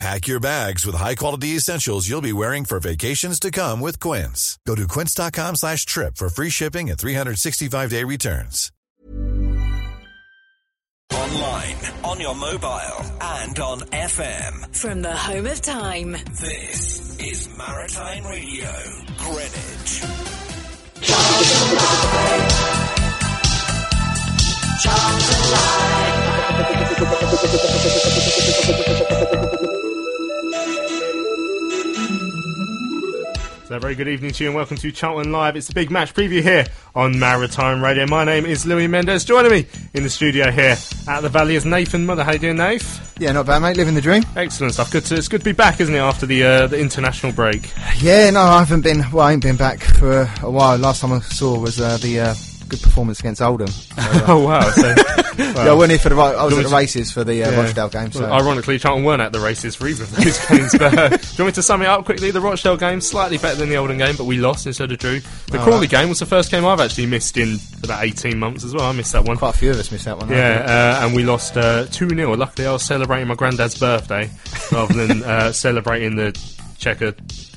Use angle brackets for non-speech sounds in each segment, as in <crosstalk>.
Pack your bags with high-quality essentials you'll be wearing for vacations to come with Quince. Go to quince.com slash trip for free shipping and 365-day returns. Online, on your mobile, and on FM. From the home of time, This is Maritime Radio, Greenwich. So, very good evening to you and welcome to Charlton Live. It's the big match preview here on Maritime Radio. My name is Louis Mendes. Joining me in the studio here at the Valley is Nathan Mother. How you doing, Nath? Yeah, not bad, mate. Living the dream. Excellent stuff. Good to, it's good to be back, isn't it, after the uh, the international break? Yeah, no, I haven't been. Well, I ain't been back for a while. Last time I saw was uh, the uh, good performance against Oldham. Uh, <laughs> Oh wow! So, <laughs> yeah, I went here for the. I was at the races for the uh, Yeah. Rochdale game. So Well, ironically, Charlton weren't at the races for either of those <laughs> games. But uh, do you want me to sum it up quickly? The Rochdale game slightly better than the Oldham game, but we lost instead of drew. The Crawley game was the first game I've actually missed in about eighteen months as well. I missed that one. quite a few of us missed that one. Yeah, uh, and we lost uh, 2 0. Luckily, I was celebrating my granddad's birthday rather than uh, celebrating the checker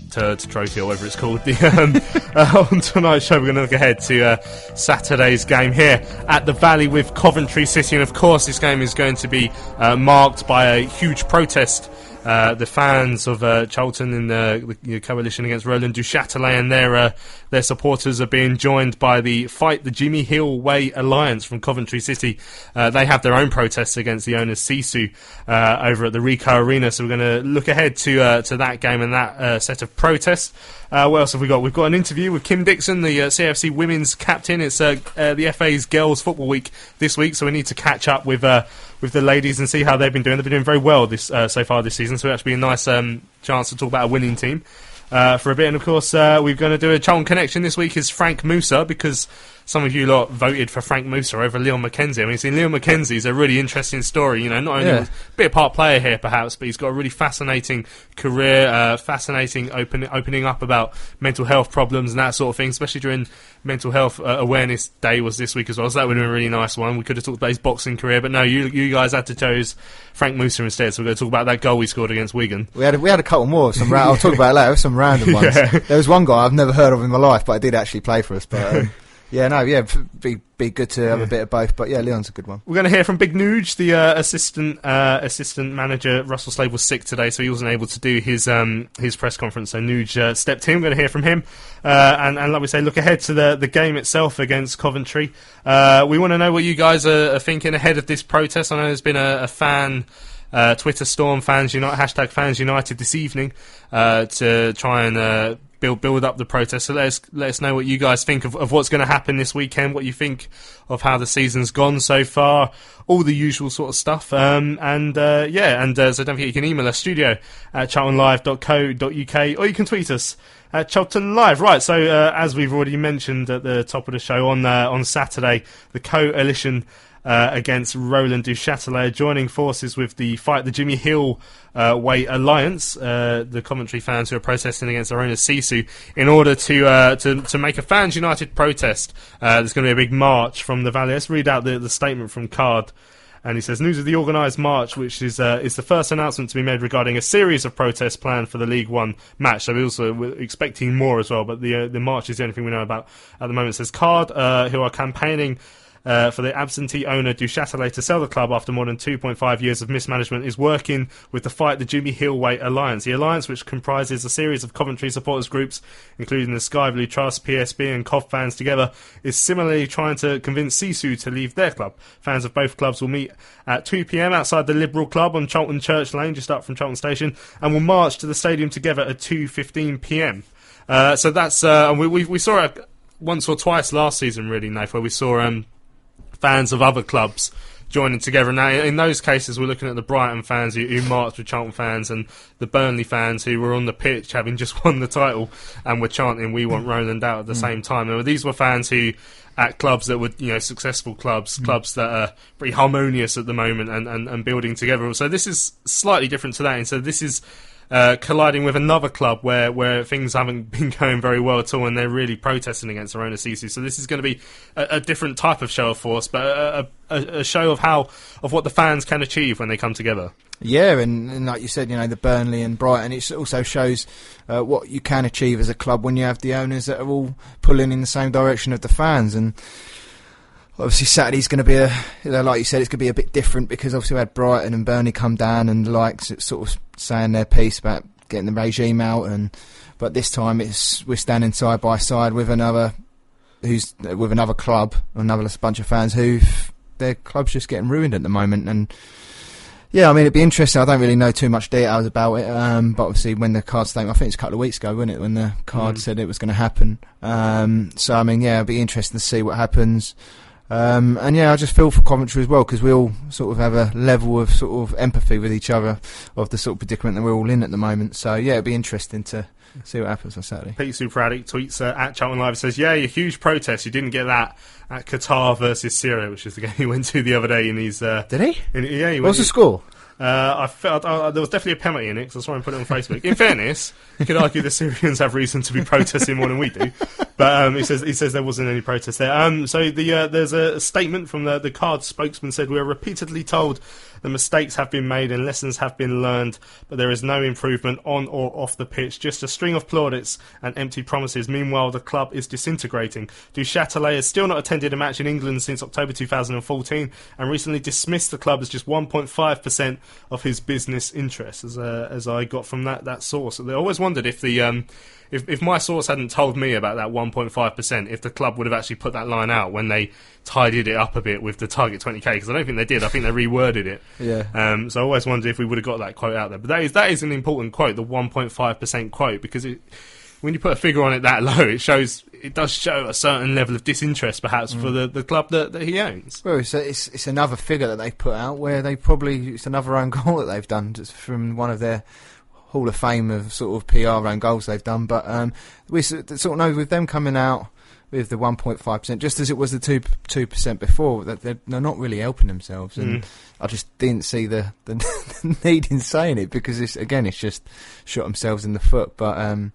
turd trophy or whatever it's called. <laughs> The, um, uh, on tonight's show, we're going to look ahead to uh, Saturday's game here at the Valley with Coventry City. And of course, this game is going to be uh, marked by a huge protest. Uh, the fans of uh, Charlton in the, the coalition against Roland Duchâtelet and their uh, their supporters are being joined by the Fight the Jimmy Hill Way Alliance from Coventry City. Uh, they have their own protests against the owners Sisu uh, over at the Ricoh Arena. So we're going to look ahead to to that game and that set of protests. What else have we got? We've got an interview with Kim Dixon, the CFC women's captain. It's the FA's Girls Football Week this week, so we need to catch up with with the ladies and see how they've been doing. They've been doing very well this uh, so far this season, so it'll actually be a nice um, chance to talk about a winning team uh, for a bit. And of course, uh, we're going to do a Charlton connection this week. Is Franck Moussa because some of you lot voted for Franck Moussa over Leon McKenzie. I mean, see, Leon McKenzie's a really interesting story. You know, not only Yeah. a bit part player here, perhaps, but he's got a really fascinating career, uh, fascinating open, opening up about mental health problems and that sort of thing, especially during Mental Health uh, Awareness Day was this week as well. So that would have been a really nice one. We could have talked about his boxing career, but no, you you guys had to choose Franck Moussa instead. So we're going to talk about that goal we scored against Wigan. we had a, we had a couple more. Some ra- I'll talk about it later. Some random <laughs> ones. Yeah. There was one guy I've never heard of in my life, but I did actually play for us. But um, <laughs> yeah, no, yeah, be be good to have a bit of both. But yeah, Leon's a good one. We're going to hear from Big Nuge, the uh, assistant uh, assistant manager. Russell Slade was sick today, so he wasn't able to do his um, his press conference. So Nuge uh, stepped in. We're going to hear from him, uh, and, and like we say, look ahead to the the game itself against Coventry. Uh, we want to know what you guys are, are thinking ahead of this protest. I know there's been a, a fan. Uh, Twitter storm fans unite hashtag fans united this evening uh, to try and uh, build build up the protest. So let us let us know what you guys think of, of what's going to happen this weekend. What you think of how the season's gone so far. All the usual sort of stuff. Um, and uh, yeah, and uh, so don't forget you can email us studio at charltonlive.co.uk or you can tweet us at Charlton Live. Right. So uh, as we've already mentioned at the top of the show on uh, on Saturday, the coalition uh, against Roland Duchâtelet, joining forces with the Fight the Jimmy Hill uh, Way Alliance, uh, the Coventry fans who are protesting against their owner Sisu, in order to uh, to, to make a fans united protest. Uh, there's going to be a big march from the valley. Let's read out the, the statement from Card. And he says, news of the organised march, which is uh, is the first announcement to be made regarding a series of protests planned for the League One match. So we also we're expecting more as well, but the uh, the march is the only thing we know about at the moment. It says Card, uh, who are campaigning uh, for the absentee owner Duchâtelet to sell the club after more than 2.5 years of mismanagement is working with the Fight the Jimmy Hillway Alliance. The alliance, which comprises a series of Coventry supporters groups, including the Sky Blue Trust, PSB, and Cov fans together, is similarly trying to convince Sisu to leave their club. Fans of both clubs will meet at 2 pm outside the Liberal Club on Charlton Church Lane, just up from Charlton Station, and will march to the stadium together at 2:15 pm. Uh, so that's uh, we, we we saw it once or twice last season, really, Nath, where we saw um, fans of other clubs joining together. Now, in those cases, we're looking at the Brighton fans who, who marched with Charlton fans and the Burnley fans who were on the pitch having just <laughs> won the title and were chanting "We want Roland out" at the mm. same time. And these were fans who at clubs that were you know successful clubs, mm. clubs that are pretty harmonious at the moment and, and, and building together. So this is slightly different to that. And so this is uh, colliding with another club where, where things haven't <laughs> been going very well at all, and they're really protesting against their own Sisu. So this is going to be a, a different type of show of force, but a, a, a show of how of what the fans can achieve when they come together. Yeah, and, and like you said, you know, the Burnley and Brighton, it also shows uh, what you can achieve as a club when you have the owners that are all pulling in the same direction of the fans. And obviously, Saturday's going to be a, you know, like you said, it's going to be a bit different because obviously we had Brighton and Burnley come down and the likes sort of saying their piece about getting the regime out. And but this time it's we're standing side by side with another who's with another club, another bunch of fans who their club's just getting ruined at the moment and yeah, I mean, it'd be interesting. I don't really know too much details about it, um, but obviously, when the card statement, I think it's a couple of weeks ago, wasn't it, when the card mm. said it was going to happen. Um, so, I mean, yeah, it'd be interesting to see what happens. Um, and yeah, I just feel for Coventry as well because we all sort of have a level of sort of empathy with each other of the sort of predicament that we're all in at the moment. So yeah, it'd be interesting to see what happens on Saturday. Pete Super Addict tweets uh, at Charlton Live says, "Yeah, a huge protest. You didn't get that at Qatar versus Syria, which is the <laughs> game he went to the other day." And he's uh, did he? In, yeah, he what's the score? Uh, I felt uh, there was definitely a penalty in it because I saw him put it on Facebook. In fairness, you could argue the Syrians have reason to be protesting more than we do, but um, he says he says there wasn't any protest there. Um, so the uh, there's a statement from the the card spokesman said we are repeatedly told the mistakes have been made and lessons have been learned, but there is no improvement on or off the pitch. Just a string of plaudits and empty promises. Meanwhile, the club is disintegrating. Du Châtelet has still not attended a match in England since October 2014 and recently dismissed the club as just 1.5% of his business interests, as, uh, as I got from that, that source. I always wondered if the. Um, if, if my source hadn't told me about that 1.5%, if the club would have actually put that line out when they tidied it up a bit with the target 20k, because I don't think they did. I think they reworded it. Yeah. Um, so I always wondered if we would have got that quote out there. But that is that is an important quote, the 1.5% quote, because it, when you put a figure on it that <laughs> low, it shows it does show a certain level of disinterest, perhaps, mm. for the, the club that, that he owns. Well, it's, a, it's, it's another figure that they've put out where they probably it's another own goal that they've done just from one of their Hall of Fame of sort of PR and goals they've done. But um, we sort of know with them coming out with the 1.5%, just as it was the 2 2% before, that they're, they're, not really helping themselves. And mm. I just didn't see the, the, <laughs> the, need in saying it because, it's, again, it's just shot themselves in the foot. But um,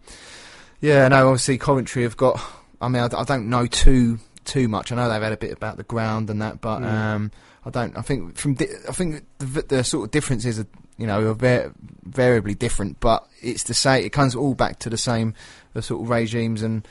yeah, no, obviously Coventry have got. I mean, I, I, don't know too too much. I know they've had a bit about the ground and that, but. Mm. Um, I don't. I think from di- I think the, the, sort of differences are you know are var- variably different, but it's the same. It comes all back to the same the sort of regimes and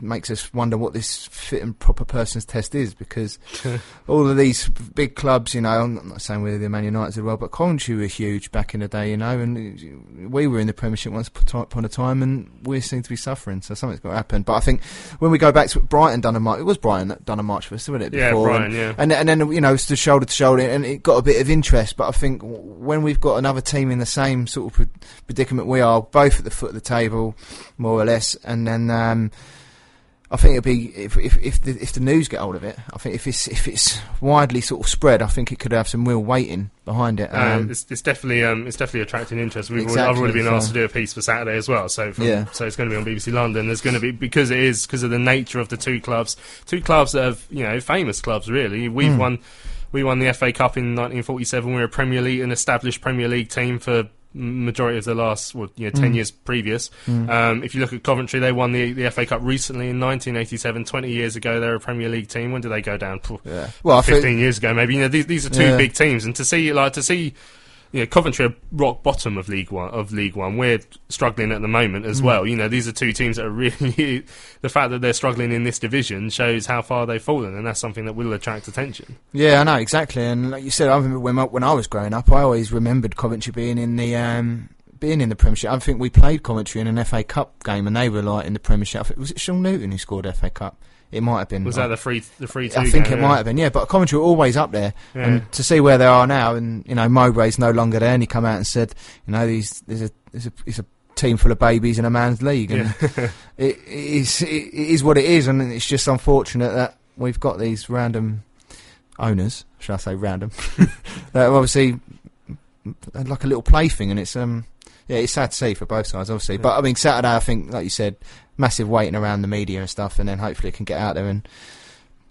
makes us wonder what this fit and proper person's test is because <laughs> all of these big clubs, you know, I'm not saying we're the Man United as well, but Coventry were huge back in the day, you know, and we were in the Premiership once upon a time and we seem to be suffering, so something's got to happen. But I think when we go back to Brighton done a march, it was Brighton that done a march for us, wasn't it? Before? Yeah, Brighton, and, yeah. And, and then, you know, stood shoulder to shoulder and it got a bit of interest, but I think when we've got another team in the same sort of predicament we are, both at the foot of the table, more or less, and then, um, I think it'd be if if if the, if the news get hold of it. I think if it's if it's widely sort of spread, I think it could have some real weighting behind it. Uh, um, uh, it's, it's, definitely um, it's definitely attracting interest. We've exactly, already, I've already been so. asked to do a piece for Saturday as well. So from, yeah. so it's going to be on BBC London. There's going to be because it is because of the nature of the two clubs, two clubs that have you know famous clubs really. We've mm. won we won the FA Cup in 1947. We we're a Premier League, an established Premier League team for majority of the last well, you know, 10 mm. years previous. Mm. Um, if you look at Coventry, they won the, the FA Cup recently in 1987, 20 years ago. They're a Premier League team. When did they go down? Yeah. Well, 15 years ago, maybe. You know, these, these are two yeah. big teams, and to see like to see you know, Coventry are rock bottom of League One. Of League One, we're struggling at the moment as mm. well. You know, these are two teams that are <laughs> really. the fact that they're struggling in this division shows how far they've fallen, and that's something that will attract attention. Yeah, I know exactly. And like you said, I remember when, when I was growing up, I always remembered Coventry being in the. Um, being in the Premiership, I think we played Coventry in an FA Cup game, and they were like in the Premiership. Was it Shaun Newton who scored FA Cup? It might have been. Was that the free the free? I think game, it yeah. might have been. Yeah, but Coventry were always up there, yeah. and to see where they are now, and you know Mowbray's no longer there, and he come out and said, you know, these there's a there's a it's a team full of babies in a man's league, and yeah. <laughs> <laughs> it, it is it is what it is, and it's just unfortunate that we've got these random owners, shall I say, random. <laughs> that are obviously like a little plaything, and it's um yeah, it's sad to see for both sides, obviously. But I mean, Saturday, I think, like you said, massive waiting around the media and stuff, and then hopefully it can get out there and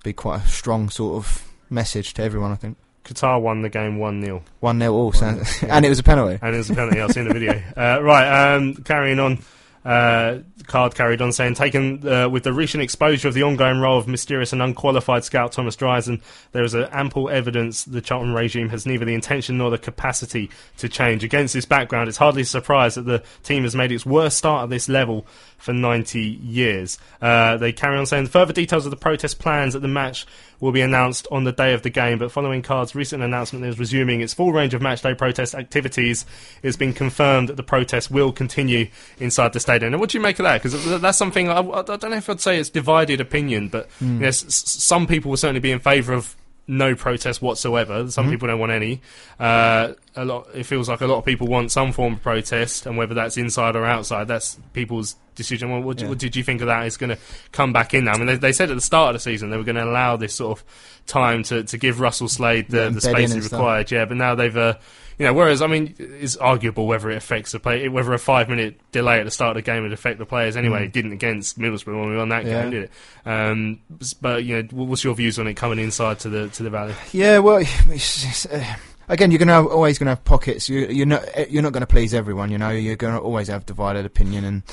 be quite a strong sort of message to everyone. I think Qatar won the game 1 0. one 0 all, so, <laughs> and it was a penalty. And it was a penalty, I've seen the video. Uh, right, um, carrying on. Uh, card carried on saying, taken uh, with the recent exposure of the ongoing role of mysterious and unqualified scout Thomas Dryden, there is ample evidence the Charlton regime has neither the intention nor the capacity to change. Against this background, it's hardly a surprise that the team has made its worst start at this level for 90 years. Uh, they carry on saying, further details of the protest plans at the match will be announced on the day of the game. But following Card's recent announcement that is resuming its full range of matchday protest activities, it's been confirmed that the protest will continue inside the stadium. And what do you make of that? Because that's something I, I don't know if I'd say it's divided opinion, but hmm. you know, s- some people will certainly be in favour of no protest whatsoever. Some people don't want any. Uh, a lot. It feels like a lot of people want some form of protest, and whether that's inside or outside, that's people's decision. Well, what, Yeah. what did you think of that? It's going to come back in now. I mean, they, they said at the start of the season they were going to allow this sort of time to, to give Russell Slade the, Yeah, the and bed in space he and stuff. required. Yeah, but now they've. Uh, you know, whereas I mean, it's arguable whether it affects the play, whether a five-minute delay at the start of the game would affect the players. Anyway, it didn't against Middlesbrough when we won that Mm. Yeah. game, did it? Um, but you know, what's your views on it coming inside to the to the valley? Yeah, well, <laughs> it's, uh, again, you're gonna have, always gonna have pockets. You, you're not eh, you're not gonna please everyone. You know, you're gonna always have divided opinion. And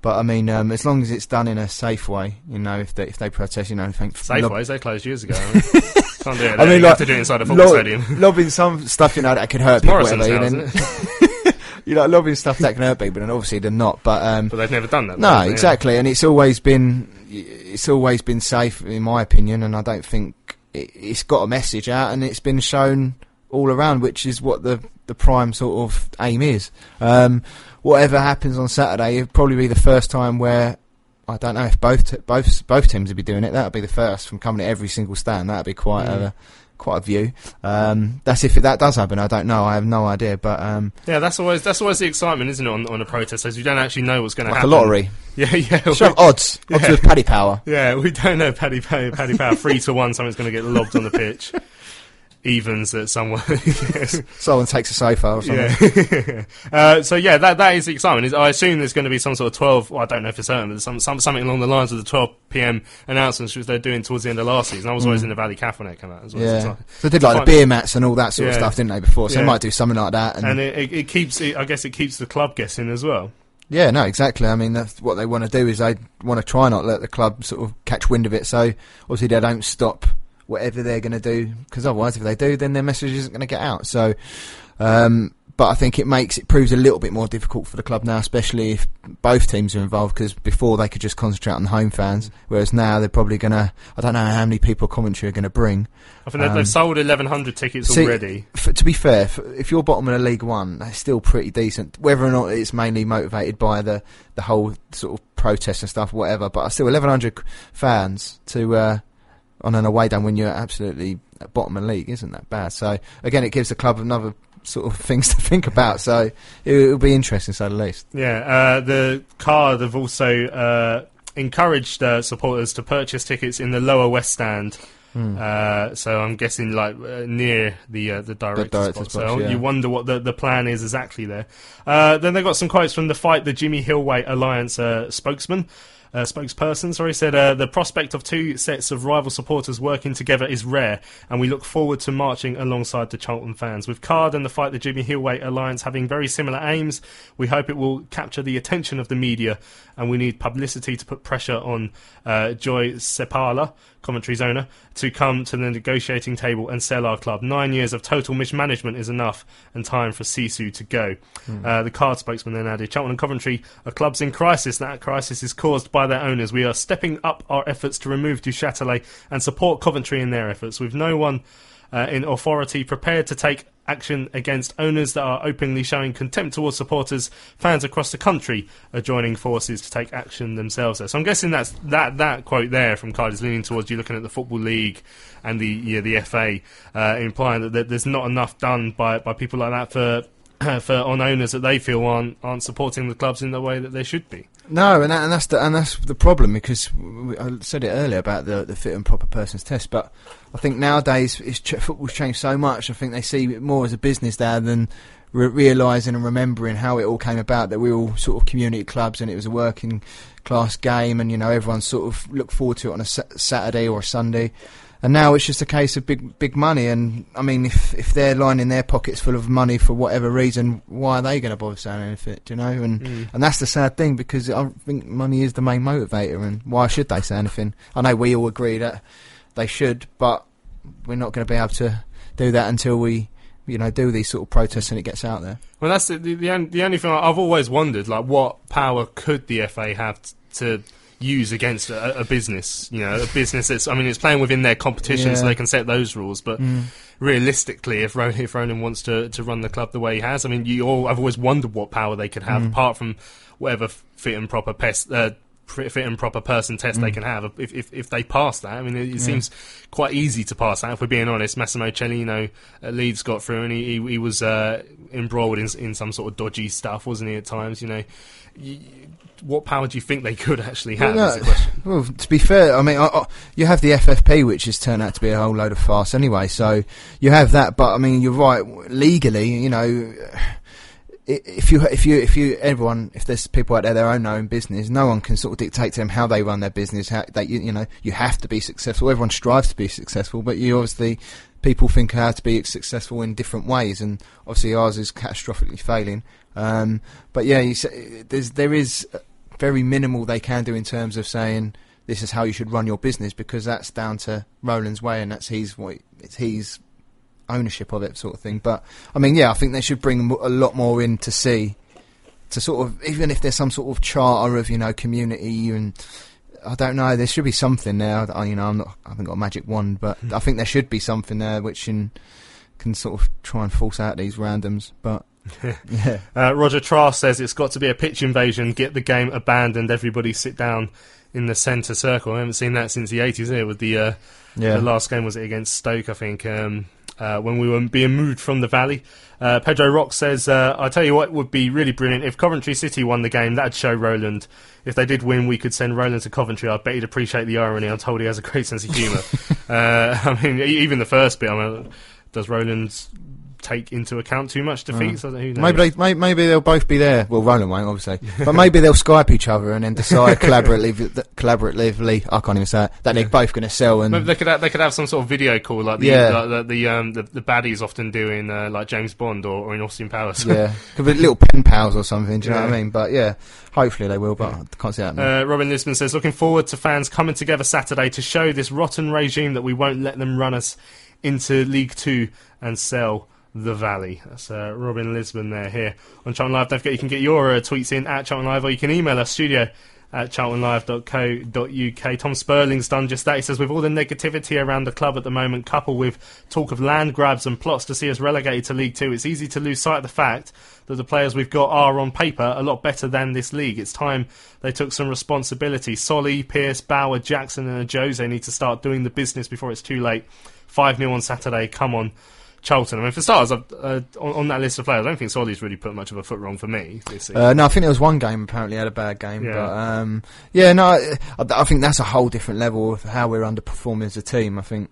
but I mean, um, as long as it's done in a safe way, you know, if they if they protest, you know, think Safeways, they closed years ago. <laughs> I mean, can't do it. I mean, like, have to do it inside a football lob- stadium. <laughs> lobbing some stuff, you know, that could hurt people. Whatever, now, you, know, it? <laughs> you know, lobbing stuff that can hurt people, and obviously they're not. But um, But they've never done that. No, though, have they? exactly, and it's always been it's always been safe in my opinion, and I don't think it, it's got a message out, and it's been shown all around, which is what the the prime sort of aim is. Um, whatever happens on Saturday, it'll probably be the first time where. I don't know if both t- both both teams would be doing it. That would be the first from coming to every single stand. That would be quite Mm. a quite a view. Um, that's if it, that does happen. I don't know. I have no idea. But um, Yeah, that's always that's always the excitement, isn't it? On, on a protest, as you don't actually know what's going to like a happen. lottery, <laughs> Yeah, yeah. should have odds, odds with Paddy Power. <laughs> Yeah, we don't know Paddy Power, Paddy Power three to one. Something's going to get lobbed on the pitch. Evens that someone. <laughs> Someone takes a sofa or something. yeah. <laughs> uh, so yeah, that that is the excitement. Is I assume there's going to be some sort of twelve. Well, I don't know for certain, but some, some something along the lines of the twelve p.m. announcements which they're doing towards the end of last season. I was always in the Valley Cafe when it came out as well. So Mm. Yeah, like- so they did like the beer mats and all that sort of stuff, didn't they? Before, so Yeah. they might do something like that. And, and it, it, it keeps. It, I guess it keeps the club guessing as well. yeah, no, exactly. I mean, that's what they want to do is they want to try not let the club sort of catch wind of it. So obviously they don't stop whatever they're going to do because otherwise, if they do, then their message isn't going to get out. So, um, but I think it makes it proves a little bit more difficult for the club now, especially if both teams are involved. Because before they could just concentrate on the home fans, whereas now they're probably going to. I don't know how many people Coventry are going to bring. I think they've, Um, they've sold 1,100 tickets See, already. f to be fair, f if you're bottom of the League One, that's still pretty decent. Whether or not it's mainly motivated by the the whole sort of protest and stuff, whatever. But I still, 1,100 fans to uh, on an away down when you're absolutely at bottom of the league isn't that bad. So again, it gives the club another sort of <laughs> things to think about. So it, it'll be interesting, say the least. Yeah, uh, the card have also uh, encouraged uh, supporters to purchase tickets in the lower west stand. Uh, so I'm guessing like uh, near the uh, the director's, director's spot. box, So yeah. you wonder what the, the plan is exactly there. Uh, then they got some quotes from the fight the Jimmy Hillway Alliance uh, spokesman. Uh, spokesperson, sorry, said uh, the prospect of two sets of rival supporters working together is rare, and we look forward to marching alongside the Charlton fans. With Card and the Fight the Jimmy Hillway Alliance having very similar aims, we hope it will capture the attention of the media, and we need publicity to put pressure on uh, Joy Seppala, Coventry's owner, to come to the negotiating table and sell our club. Nine years of total mismanagement is enough, and time for Sisu to go. Uh, the card spokesman then added, Charlton and Coventry are clubs in crisis. That crisis is caused by their owners. We are stepping up our efforts to remove Du Châtelet and support Coventry in their efforts. With no one uh, in authority prepared to take action against owners that are openly showing contempt towards supporters, fans across the country are joining forces to take action themselves. So I'm guessing that's that that quote there from Card is leaning towards you looking at the football league and the yeah, the FA, uh, implying that, that there's not enough done by by people like that for <clears throat> for on owners that they feel aren't aren't supporting the clubs in the way that they should be. No, and, that, and that's the and that's the problem because we, I said it earlier about the the fit and proper persons test, but I think nowadays it's football's changed so much. I think they see it more as a business now than re- realizing and remembering how it all came about. That we were all sort of community clubs and it was a working class game, and you know everyone sort of looked forward to it on a sa- Saturday or a Sunday. And now it's just a case of big, big money. And I mean, if if they're lining their pockets full of money for whatever reason, why are they going to bother saying anything? Do you know? And Mm. and that's the sad thing because I think money is the main motivator. And why should they say anything? I know we all agree that they should, but we're not going to be able to do that until we, you know, do these sort of protests and it gets out there. Well, that's the the, the, only, the only thing I've always wondered, like, what power could the FA have t- to use against a, a business? You know, a business that's, I mean, it's playing within their competition, so they can set those rules. But realistically, if Ro- if Ronan wants to to run the club the way he has, I mean, you all, I've always wondered what power they could have, apart from whatever fit and proper pest. Uh, fit fit and proper person test they can have if, if if they pass that I mean it, it seems quite easy to pass that if we're being honest Massimo Cellino at Leeds got through and he, he, he was uh, embroiled in, in some sort of dodgy stuff wasn't he at times you know y what power do you think they could actually have Well, is the no, question. well, to be fair, I mean, I, I, you have the FFP, which has turned out to be a whole load of farce anyway. So you have that, but I mean, you're right. Legally, you know, if you if you if you everyone if there's people out there that own their own business, no one can sort of dictate to them how they run their business. How you, you know you have to be successful. Everyone strives to be successful, but you obviously people think how to be successful in different ways, and obviously ours is catastrophically failing. Um, but yeah, you, there's there is very minimal they can do in terms of saying this is how you should run your business because that's down to Roland's way and that's his what it's his ownership of it sort of thing. But I mean, yeah, I think they should bring a lot more in to see to sort of even if there's some sort of charter of you know community and. I don't know. There should be something there. I, you know, I'm not. I haven't got a magic wand, but I think there should be something there which can, can sort of try and force out these randoms. But <laughs> yeah, Uh, Roger Trask says it's got to be a pitch invasion, get the game abandoned, everybody sit down in the centre circle. I haven't seen that since the 80s here with the, uh, yeah. the last game was it against Stoke, I think, um, uh, when we were being moved from the valley. Uh, Pedro Rock says, uh, I tell you what would be really brilliant if Coventry City won the game, that'd show Roland. If they did win, we could send Roland to Coventry. I bet he'd appreciate the irony. I'm told he has a great sense of humour. <laughs> uh, <laughs> I mean, even the first bit, I mean, does Roland take into account too much defeats? I don't- who knows? Maybe, they, may, maybe they'll both be there. Well, Roland won't, obviously, but maybe they'll Skype each other and then decide <laughs> collaboratively, collaboratively. I can't even say it, that they're both going to sell. And Maybe they could have, they could have some sort of video call like the Yeah. like the the, um, the the baddies often do in uh, like James Bond or, or in Austin Powers. yeah, <laughs> could be little pen pals or something. Do you know what I mean? But yeah, hopefully they will. But I can't see that. Uh, Robin Lisbon says, looking forward to fans coming together Saturday to show this rotten regime that we won't let them run us into League Two and sell the Valley. That's uh, Robin Lisbon there here on Charlton Live. Don't forget you can get your uh, tweets in at Charlton Live or you can email us studio at charltonlive.co.uk. Tom Spurling's done just that. He says, with all the negativity around the club at the moment, coupled with talk of land grabs and plots to see us relegated to League Two, it's easy to lose sight of the fact that the players we've got are, on paper, a lot better than this league. It's time they took some responsibility. Solly, Pearce, Bauer, Jackson, and Jose need to start doing the business before it's too late. 5 0 on Saturday. Come on. Charlton. I mean, for starters, I've, uh, on, on that list of players, I don't think Solly's really put much of a foot wrong for me. Uh, no, I think there was one game apparently had a bad game, Yeah. but um, yeah, no, I, I think that's a whole different level of how we're underperforming as a team. I think,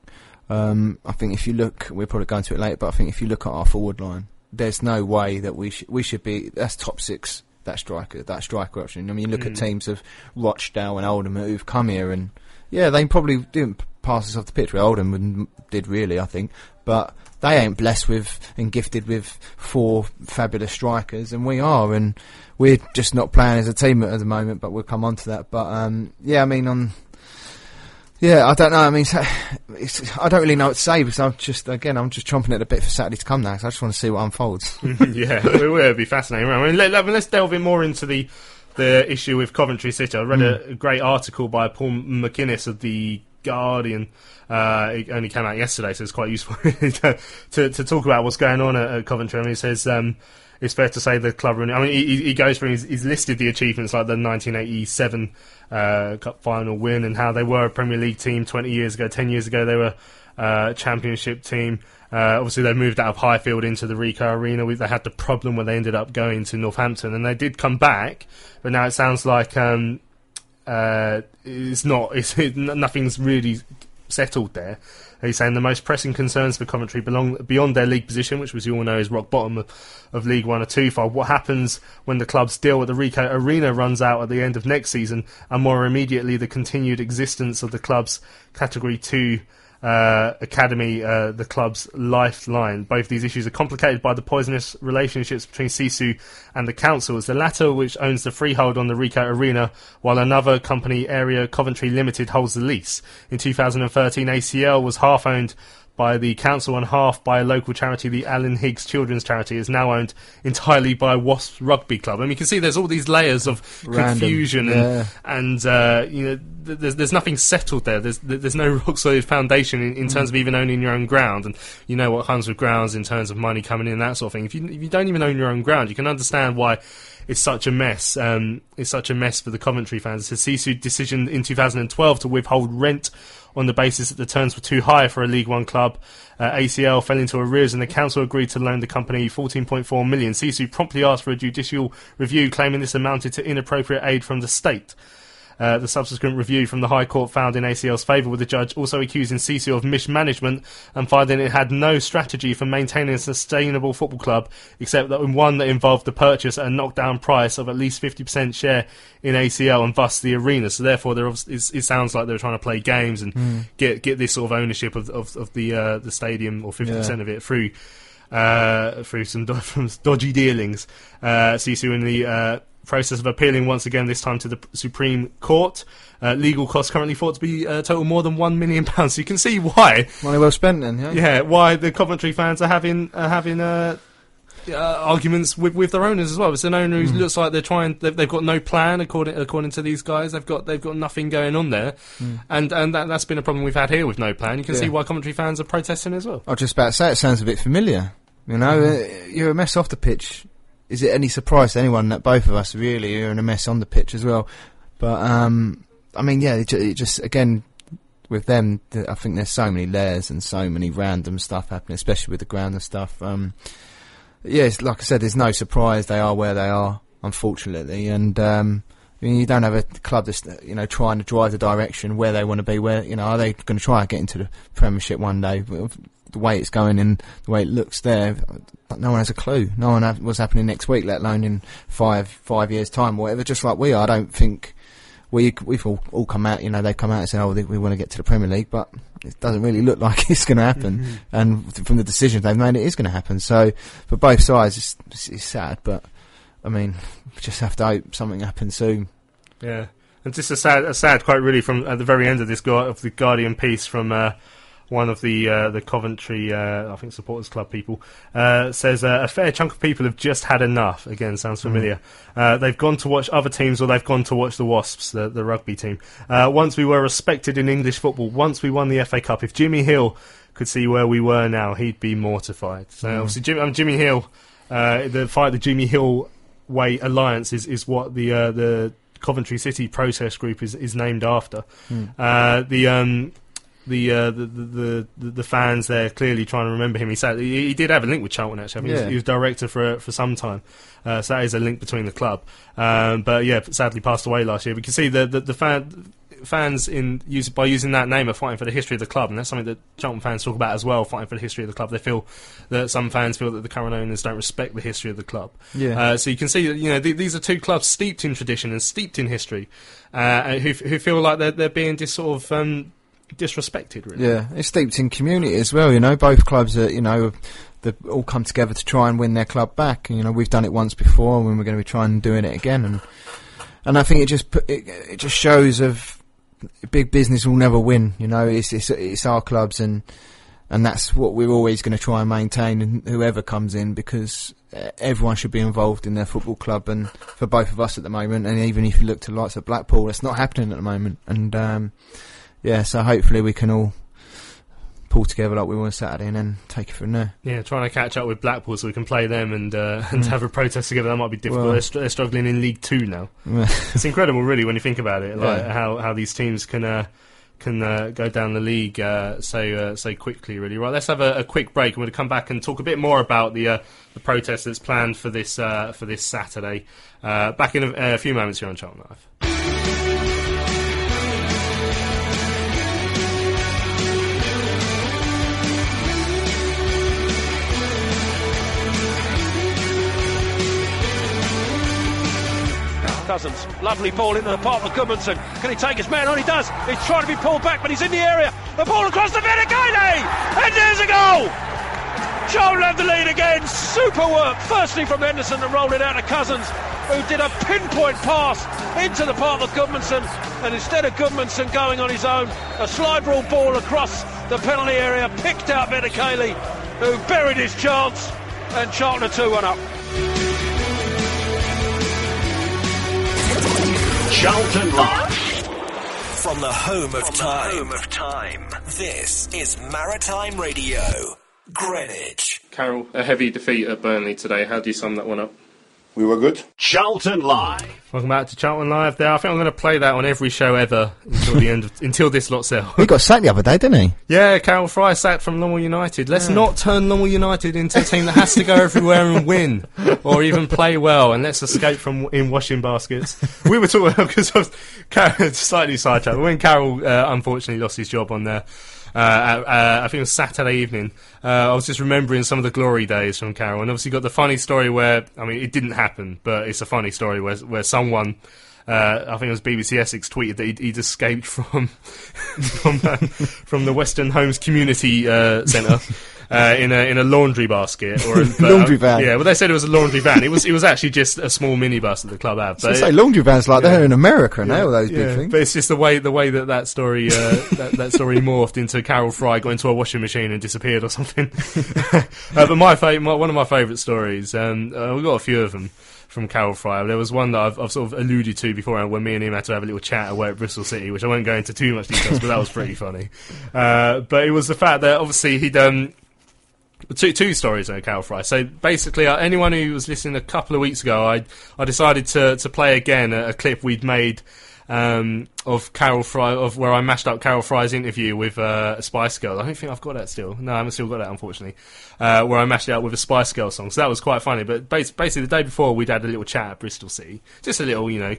um, I think if you look, we're probably going to it later, but I think if you look at our forward line, there's no way that we should we should be that's top six. That striker, that striker option. I mean, you look at Mm. teams of Rochdale and Oldham who've come here, and yeah, they probably didn't pass us off the pitch. Well, Oldham did really, I think, but they ain't blessed with and gifted with four fabulous strikers, and we are, and we're just not playing as a team at the moment. But we'll come on to that. But um, yeah, I mean, on yeah, I don't know. I mean, <sighs> I don't really know what to say because I'm just again, I'm just chomping at the bit for Saturday to come now. 'cause I just want to see what unfolds. <laughs> yeah, it will be fascinating. I mean, let, us delve in more into the the issue with Coventry City. I read a, a great article by Paul MacInnes of the Guardian. Uh, it only came out yesterday, so it's quite useful <laughs> to, to talk about what's going on at, at Coventry. I mean, he says. Um, it's fair to say the club. I mean, he, he goes through. He's, he's listed the achievements like the 1987 uh, Cup final win and how they were a Premier League team 20 years ago. 10 years ago, they were uh, Championship team. Uh, obviously, they moved out of Highfield into the Ricoh Arena. We, they had the problem where they ended up going to Northampton, and they did come back, but now it sounds like um, uh, it's not. It's, <laughs> it, nothing's really settled there. He's saying the most pressing concerns for Coventry belong beyond their league position, which, as you all know, is rock bottom of, of League One or Two. For what happens when the club's deal with the Ricoh Arena runs out at the end of next season, and more immediately the continued existence of the club's Category Two uh, academy, uh, the club's lifeline. Both these issues are complicated by the poisonous relationships between Sisu and the council, as the latter, which owns the freehold on the Ricoh Arena, while another company, Arena Coventry Limited, holds the lease. In 2013, ACL was half owned by the council and half by a local charity, the Alan Higgs Children's Charity, is now owned entirely by Wasps Rugby Club. And you can see there's all these layers of Random, confusion yeah. and, and uh, you know, th- there's there's nothing settled there. There's there's no <laughs> rock solid foundation in, in terms of even owning your own ground. And you know what comes with grounds in terms of money coming in and that sort of thing. If you if you don't even own your own ground, you can understand why it's such a mess. Um, it's such a mess for the Coventry fans. It's a Sisu decision in 2012 to withhold rent on the basis that the terms were too high for a League One club. Uh, ACL fell into arrears and the council agreed to loan the company 14.4 million. Sisu promptly asked for a judicial review, claiming this amounted to inappropriate aid from the state. Uh, the subsequent review from the High Court found in ACL's favour, with the judge also accusing Sisu of mismanagement and finding it had no strategy for maintaining a sustainable football club, except that one that involved the purchase at a knockdown price of at least 50% share in ACL and thus the arena. So therefore, there it, sounds like they were trying to play games and Hmm. get get this sort of ownership of of, of the uh, the stadium or 50% Yeah. of it through uh, through some do- <laughs> from dodgy dealings. Uh, Sisu in the uh, process of appealing once again, this time to the Supreme Court. Uh, legal costs currently thought to be uh, total more than one million <laughs> pounds. So you can see why, Money well spent then, yeah? yeah, why the Coventry fans are having are having uh, uh, arguments with, with their owners as well. It's an owner who looks like they're trying. They've, they've got no plan according according to these guys. They've got they've got nothing going on there, and and that, that's been a problem we've had here with no plan. You can Yeah. see why Coventry fans are protesting as well. I was just about to say it sounds a bit familiar. You know, uh, you're a mess off the pitch. Is it any surprise to anyone that both of us really are in a mess on the pitch as well? But um, I mean, yeah, it, it just again with them, I think there's so many layers and so many random stuff happening, especially with the ground and stuff. Um, yeah, like I said, there's no surprise they are where they are, unfortunately, and. Um, I mean, you don't have a club that's you know trying to drive the direction where they want to be. Where you know are they going to try and get into the Premiership one day? The way it's going and the way it looks there, no one has a clue. No one has what's happening next week, let alone in five five years time or whatever. Just like we are, I don't think we we've all, all come out. You know, they've come out and said, "Oh, we- we want to get to the Premier League," but it doesn't really look <laughs> like it's going to happen. And from the decisions they've made, it is going to happen. So for both sides, it's, it's, it's sad, but I mean, we just have to hope something happens soon. Yeah, and just a sad, a sad quote really from at the very end of this of the Guardian piece from uh, one of the uh, the Coventry, uh, I think supporters club people uh, says uh, a fair chunk of people have just had enough. Again, sounds familiar. Uh, they've gone to watch other teams, or they've gone to watch the Wasps, the, the rugby team. Uh, once we were respected in English football, once we won the FA Cup. If Jimmy Hill could see where we were now, he'd be mortified. So obviously, Jim, um, Jimmy Hill, uh, the fight the Jimmy Hill Way Alliance is, is what the uh, the Coventry City Process Group is, is named after. Uh, the um, the, uh, the, the the the fans there clearly trying to remember him. He said he, he did have a link with Charlton actually. I mean, he was- he was director for for some time, uh, so that is a link between the club. Um, but yeah, sadly passed away last year. We can see the the, the fan. Fans in use, by using that name are fighting for the history of the club, and that's something that Charlton fans talk about as well. Fighting for the history of the club, they feel that some fans feel that the current owners don't respect the history of the club. Yeah. Uh, so you can see that you know th- these are two clubs steeped in tradition and steeped in history, uh, who who feel like they're they're being dis- sort of um, disrespected. Really. Yeah, it's steeped in community as well. You know, both clubs are you know they all come together to try and win their club back. And, You know, we've done it once before, and we're going to be trying doing it again. And and I think it just put, it, it just shows of big business will never win. You know, it's it's it's our clubs and. And that's what we're always going to try and maintain, and whoever comes in, because everyone should be involved in their football club. And for both of us at the moment, and even if you look to the likes of Blackpool, it's not happening at the moment. And um, yeah, so hopefully we can all pull together like we were on Saturday and then take it from there. Yeah, trying to catch up with Blackpool so we can play them and uh, <laughs> and Mm. have a protest together. That might be difficult. Well- they're, str- they're struggling in League Two now. it's incredible, really, when you think about it. Like Yeah. how, how these teams can uh, can uh, go down the league uh, so uh, so quickly. Really, right? Let's have a, a quick break. and we going to come back and talk a bit more about the uh, the protest that's planned for this uh, for this Saturday. Uh, back in a, a few moments here on Charlton Live. Cousins, lovely ball into the path of Gudmundsson. Can he take his man on? He does. He's trying to be pulled back, but he's in the area. The ball across the Vetokele! And there's a goal! Charlton have the lead again. Super work. Firstly from Henderson to roll it out to Cousins, who did a pinpoint pass into the path of Gudmundsson. And instead of Gudmundsson going on his own, a slide rule ball across the penalty area picked out Vetokele, who buried his chance. And Charlton are 2 1 up. Charlton Live. From the home of time. home of time. This is Maritime Radio, Greenwich. Karel, a heavy defeat at Burnley today. How do you sum that one up? We were good. Charlton Live. Welcome back to Charlton Live. There, I think I'm going to play that on every show ever until the end of, <laughs> until this lot sell. He got sacked the other day, didn't he? Yeah, Karel Fraeye sacked from Lommel United. Let's not turn Lommel United into a team that has to go everywhere and win, or even play well, and let's escape from in washing baskets. We were talking because I was Karel, <laughs> slightly sidetracked. When Karel uh, unfortunately lost his job on there. Uh, uh, I think it was Saturday evening. Uh, I was just remembering some of the glory days from Karel, and obviously got the funny story where I mean it didn't happen, but it's a funny story where where someone uh, I think it was BBC Essex tweeted that he'd, he'd escaped <laughs> from from, uh, from the Western Homes Community uh, Centre. Uh, in a in a laundry basket or a, <laughs> Laundry van. Yeah, well, they said it was a laundry van. It was it was actually just a small minibus that the club. So But say it- laundry vans like they're in America now, all those yeah, big things. But it's just the way the way that that story uh, <laughs> that, that story morphed into Karel Fraeye got into a washing machine and disappeared or something. <laughs> uh, but my, fa- my one of my favourite stories, um, uh, we've got a few of them from Karel Fraeye. There was one that I've, I've sort of alluded to before when me and him had to have a little chat away at Bristol City, which I won't go into too much details, but that was pretty funny. Uh, but it was the fact that obviously he'd um, Two, two stories on Karel Fraeye. So basically, uh, anyone who was listening a couple of weeks ago, I I decided to to play again a, a clip we'd made um, of Karel Fraeye, of where I mashed up Karel Fraeye's interview with uh, Spice Girl. I don't think I've got that still. No, I haven't still got that, unfortunately. Uh, where I mashed it up with a Spice Girl song. So that was quite funny. But basically, the day before, we'd had a little chat at Bristol City. Just a little, you know,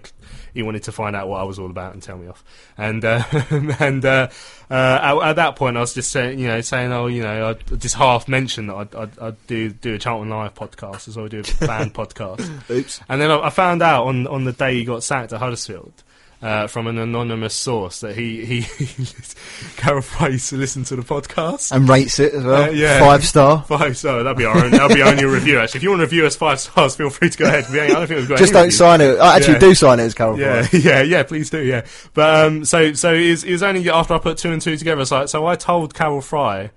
he wanted to find out what I was all about and tell me off. And uh, <laughs> and uh, uh, at, at that point, I was just saying, you know, saying, oh, you know, I just half mentioned that I'd, I'd, I'd do do a Charlton Live podcast as well, do a band <laughs> podcast. Oops. And then I, I found out on on the day he got sacked at Huddersfield. Uh, from an anonymous source that he he, <laughs> Karel Fraeye used to listen to the podcast. And rates it as well. Uh, yeah. Five star. <laughs> Five star. That'd be our own. That'd be our only review. Actually, if you want to review us five stars, feel free to go ahead. I don't think we've got Just don't reviews. sign it. I actually Yeah. do sign it as Karel Yeah, Fraeye. <laughs> yeah, yeah. Please do. Yeah, but um, so so it was, it was only after I put two and two together. So, so I told Karel Fraeye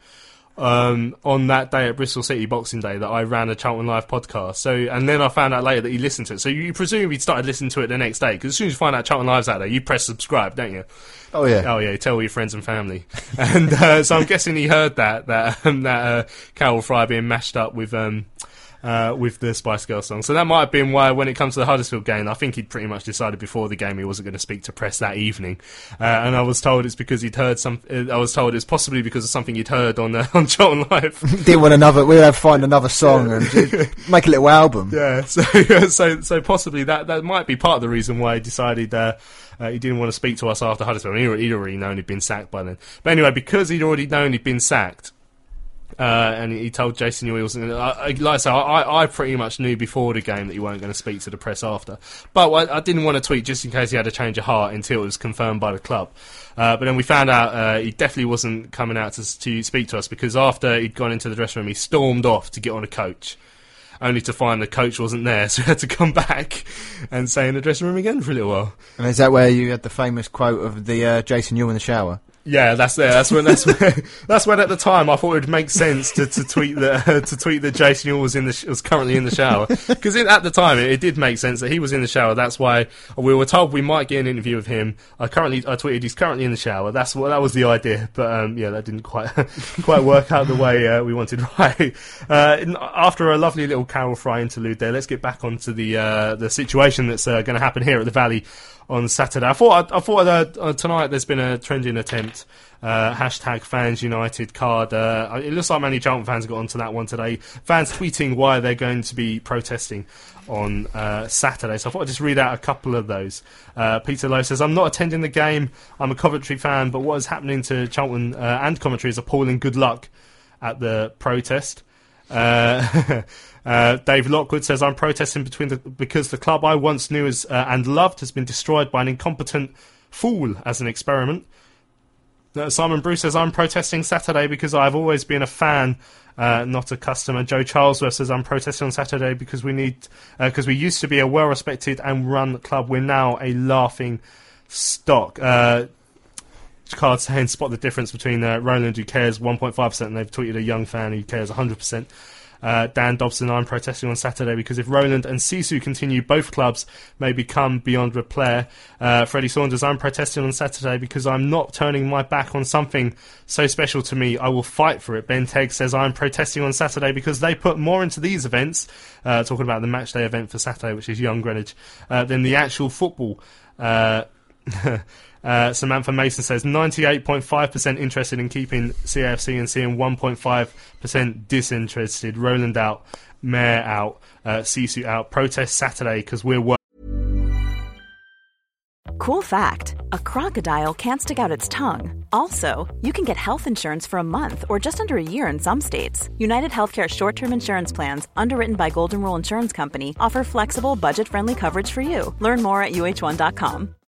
um, on that day at Bristol City Boxing Day that I ran a Charlton Live podcast. So and then I found out later that he listened to it. So you presume he started listening to it the next day because as soon as you find out Charlton Live's out there, you press subscribe, don't you? Oh yeah. Oh yeah, tell all your friends and family. <laughs> and uh, so I'm guessing he heard that that um, <laughs> that uh, Karel Fraeye being mashed up with um, uh, with the Spice Girl song. So that might have been why, when it comes to the Huddersfield game, I think he'd pretty much decided before the game he wasn't going to speak to press that evening. Uh, and I was told it's because he'd heard some. Uh, I was told it's possibly because of something he'd heard on uh, <laughs> on Charlton Live. <laughs> Didn't want another. We'll have to find another song and make a little album. <laughs> Yeah, so so so possibly that that might be part of the reason why he decided uh, uh, he didn't want to speak to us after Huddersfield. He'd, already- he'd already known he'd been sacked by then. But anyway, because he'd already known he'd been sacked. Uh, and he told Jason wasn't gonna- I, I, like I say, I, I pretty much knew before the game that he weren't going to speak to the press after. But I, I didn't want to tweet just in case he had a change of heart until it was confirmed by the club. Uh, but then we found out uh, he definitely wasn't coming out to, to speak to us because after he'd gone into the dressing room, he stormed off to get on a coach only to find the coach wasn't there, <laughs> so he had to come back and stay in the dressing room again for a little while. And is that where you had the famous quote of the uh, Jason Euell in the shower? Yeah, that's there. That's when. That's <laughs> when. That's when. At the time, I thought it would make sense to, to tweet that <laughs> to tweet that Jason Euell was in the sh- was currently in the shower because at the time it, it did make sense that he was in the shower. That's why we were told we might get an interview with him. I currently I tweeted he's currently in the shower. That's what that was the idea, but um, yeah, that didn't quite <laughs> quite work out the way uh, we wanted. Right. Uh, after a lovely little Karel Fraeye interlude there, let's get back onto the uh, the situation that's uh, going to happen here at the Valley on Saturday. I thought I, thought uh, uh, tonight there's been a trending attempt. Uh, hashtag Fans United card. Uh, it looks like many Charlton fans got onto that one today. Fans tweeting why they're going to be protesting on uh, Saturday. So I thought I'd just read out a couple of those. Uh, Peter Lowe says, I'm not attending the game. I'm a Coventry fan, but what is happening to Charlton uh, and Coventry is appalling. Good luck at the protest. Uh, <laughs> uh, Dave Lockwood says, I'm protesting between the, because the club I once knew as, uh, and loved has been destroyed by an incompetent fool as an experiment. Simon Bruce says, I'm protesting Saturday because I've always been a fan uh, not a customer. Joe Charlesworth says, I'm protesting on Saturday because we need, because uh, we used to be a well respected and run club. We're now a laughing stock. Uh, card saying, spot the difference between uh, Roland, who cares 1.5%, and they've tweeted a young fan who cares 100%. Uh, Dan Dobson, I'm protesting on Saturday because if Roland and Sisu continue, both clubs may become beyond repair. Uh, Freddie Saunders, I'm protesting on Saturday because I'm not turning my back on something so special to me. I will fight for it. Ben Tegg says, I'm protesting on Saturday because they put more into these events, uh, talking about the matchday event for Saturday, which is Young Greenwich, uh, than the actual football. <laughs> Uh, Samantha Mason says 98.5% interested in keeping CAFC and seeing 1.5% disinterested. Roland out, Meire out, uh, out. Protest Saturday because we're. Wor- cool fact a crocodile can't stick out its tongue. Also, you can get health insurance for a month or just under a year in some states. United Healthcare short term insurance plans, underwritten by Golden Rule Insurance Company, offer flexible, budget friendly coverage for you. Learn more at uh1.com.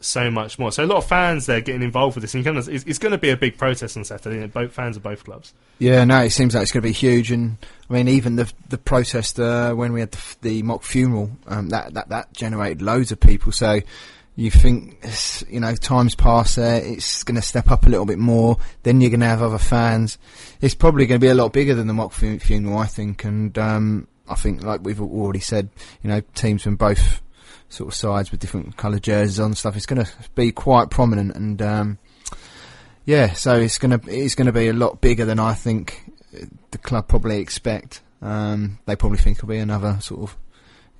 so much more. So a lot of fans there getting involved with this, and it's, it's, going to be a big protest on Saturday. Both fans of both clubs. Yeah, no, it seems like it's going to be huge, and I mean, even the the protest uh, when we had the, the mock funeral, um, that that that generated loads of people. So you think, you know, times pass there, it's going to step up a little bit more. Then you're going to have other fans. It's probably going to be a lot bigger than the mock funeral, I think, and. Um, I think, like we've already said, you know, teams from both sort of sides with different coloured jerseys on and stuff. It's going to be quite prominent, and um, yeah, so it's going to it's going to be a lot bigger than I think the club probably expect. Um, they probably think it'll be another sort of,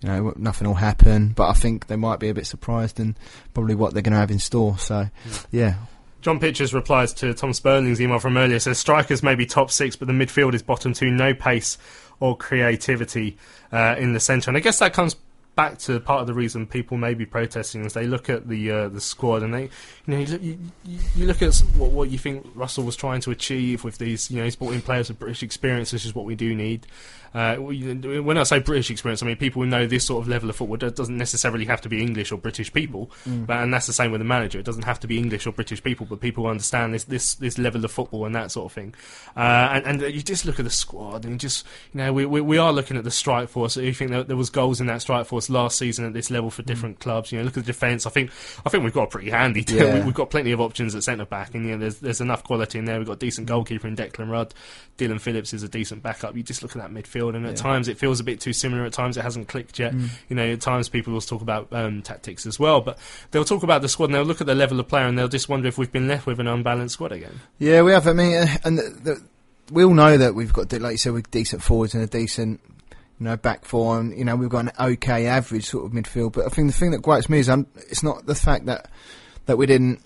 you know, nothing will happen, but I think they might be a bit surprised in probably what they're going to have in store. So, yeah. John Pitchers replies to Tom Sperling's email from earlier. Says strikers may be top six, but the midfield is bottom two. No pace or creativity uh, in the centre, and I guess that comes back to part of the reason people may be protesting is they look at the uh, the squad and they you know you, you, you, look at what, what you think Russell was trying to achieve with these you know he's brought in players with British experience this is what we do need uh, when I say British experience, I mean people who know this sort of level of football. It doesn't necessarily have to be English or British people, mm. but and that's the same with the manager. It doesn't have to be English or British people, but people who understand this this this level of football and that sort of thing. Uh, and, and you just look at the squad, and you just you know we, we, we are looking at the strike force. You think that there was goals in that strike force last season at this level for mm. different mm. clubs. You know, look at the defence. I think I think we've got a pretty handy. Team. <laughs> Yeah. We've got plenty of options at centre back, and you know there's there's enough quality in there. We've got decent goalkeeper in Declan Rudd. Dillon Phillips is a decent backup. You just look at that midfield, and at yeah. times it feels a bit too similar. At times, it hasn't clicked yet. Mm. You know, at times people will talk about um, tactics as well, but they'll talk about the squad and they'll look at the level of player and they'll just wonder if we've been left with an unbalanced squad again. Yeah, we have. I mean, uh, and the, the, we all know that we've got, like you said, we've decent forwards and a decent you know, back four, and you know, we've got an okay average sort of midfield. But I think the thing that grates me is um, it's not the fact that that we didn't.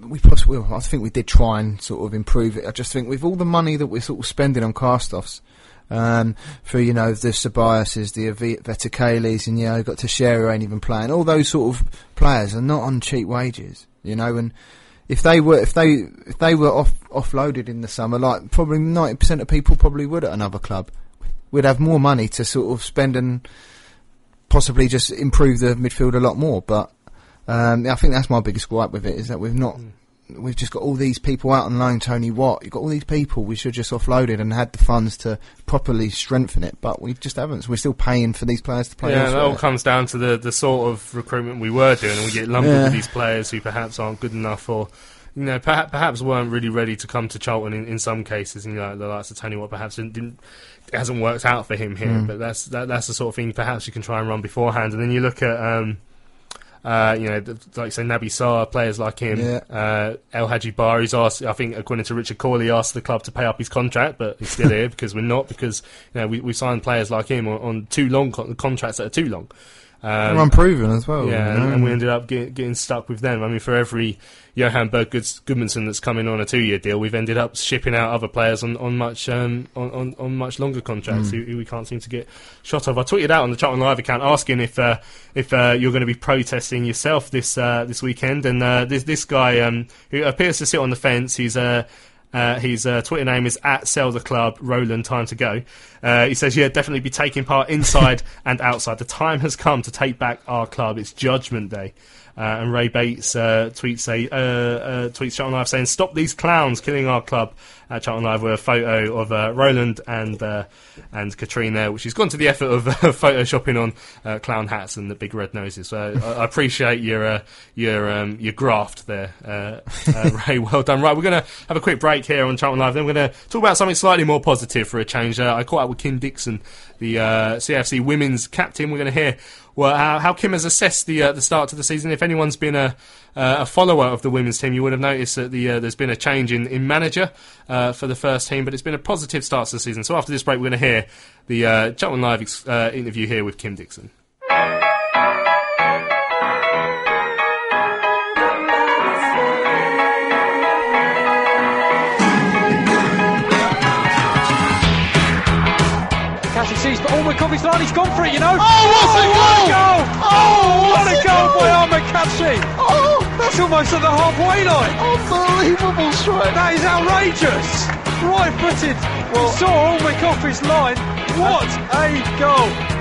We possibly, I think we did try and sort of improve it. I just think with all the money that we're sort of spending on cast-offs, um, for you know the Sabiases, the Vetokeles, and you know got Teixeira ain't even playing. All those sort of players are not on cheap wages, you know. And if they were if they if they were off offloaded in the summer, like probably ninety percent of people probably would at another club, we'd have more money to sort of spend and possibly just improve the midfield a lot more. But um, I think that's my biggest gripe with it is that we've not. Mm we've just got all these people out on loan. Tony Watt, you've got all these people. We should just offload it and had the funds to properly strengthen it, but we just haven't. So we're still paying for these players to play. Yeah, elsewhere. that all comes down to the, the sort of recruitment we were doing, and we get lumbered Yeah. with these players who perhaps aren't good enough or. You know, perhaps, perhaps weren't really ready to come to Charlton in, in some cases. And you know, the likes of Tony Watt perhaps didn't, didn't hasn't worked out for him here. Mm. But that's that, that's the sort of thing perhaps you can try and run beforehand. And then you look at um, uh, you know, like say Naby Sarr, players like him, Yeah. uh, El Hadji Ba, who's asked, I think, according to Richard Cawley, asked the club to pay up his contract, but he's still <laughs> here because we're not, because you know we, we signed players like him on, on too long con- contracts that are too long. Um, They're unproven as well. yeah, you know, and, and we ended up get, getting stuck with them. I mean, for every Johann Berg Gudmundsson that's coming on a two-year deal, we've ended up shipping out other players on, on much um, on, on, on much longer contracts who, who we can't seem to get shot of. I tweeted out on the Charlton Live account asking if uh, if uh, you're going to be protesting yourself this uh, this weekend, and uh, this this guy um, who appears to sit on the fence, he's uh, uh, his uh, Twitter name is at Sell the Club. Roland, time to go. Uh, he says, "Yeah, definitely be taking part inside <laughs> and outside. The time has come to take back our club. It's Judgment Day." Uh, and Ray Bates uh, tweets a uh, uh, tweets Charlton Live saying, "Stop these clowns killing our club." At Charlton Live with a photo of uh, Roland and uh, and Katrien there, which he's gone to the effort of <laughs> uh, photoshopping on uh, clown hats and the big red noses. So I, I appreciate your uh, your um, your graft there, uh, uh, <laughs> Ray. Well done. Right, we're going to have a quick break here on Charlton Live. Then we're going to talk about something slightly more positive for a change. Uh, I caught up with Kim Dixon, the uh, CFC women's captain. We're going to hear well, how, how Kim has assessed the uh, the start to the season. If anyone's been a uh, a follower of the women's team, you would have noticed that the uh, there's been a change in, in manager uh, for the first team, but it's been a positive start to the season. So after this break, we're going to hear the uh, Charlton Live ex- uh, interview here with Kim Dixon. Cassie sees, Coffee's line, he's gone for it, you know. Oh, what a goal! Oh, what a goal by Ahmed Kashi! Oh, that's almost at the halfway line. Unbelievable strike. That is outrageous. Right footed. Well, saw Ormond Coffee's line. What a goal!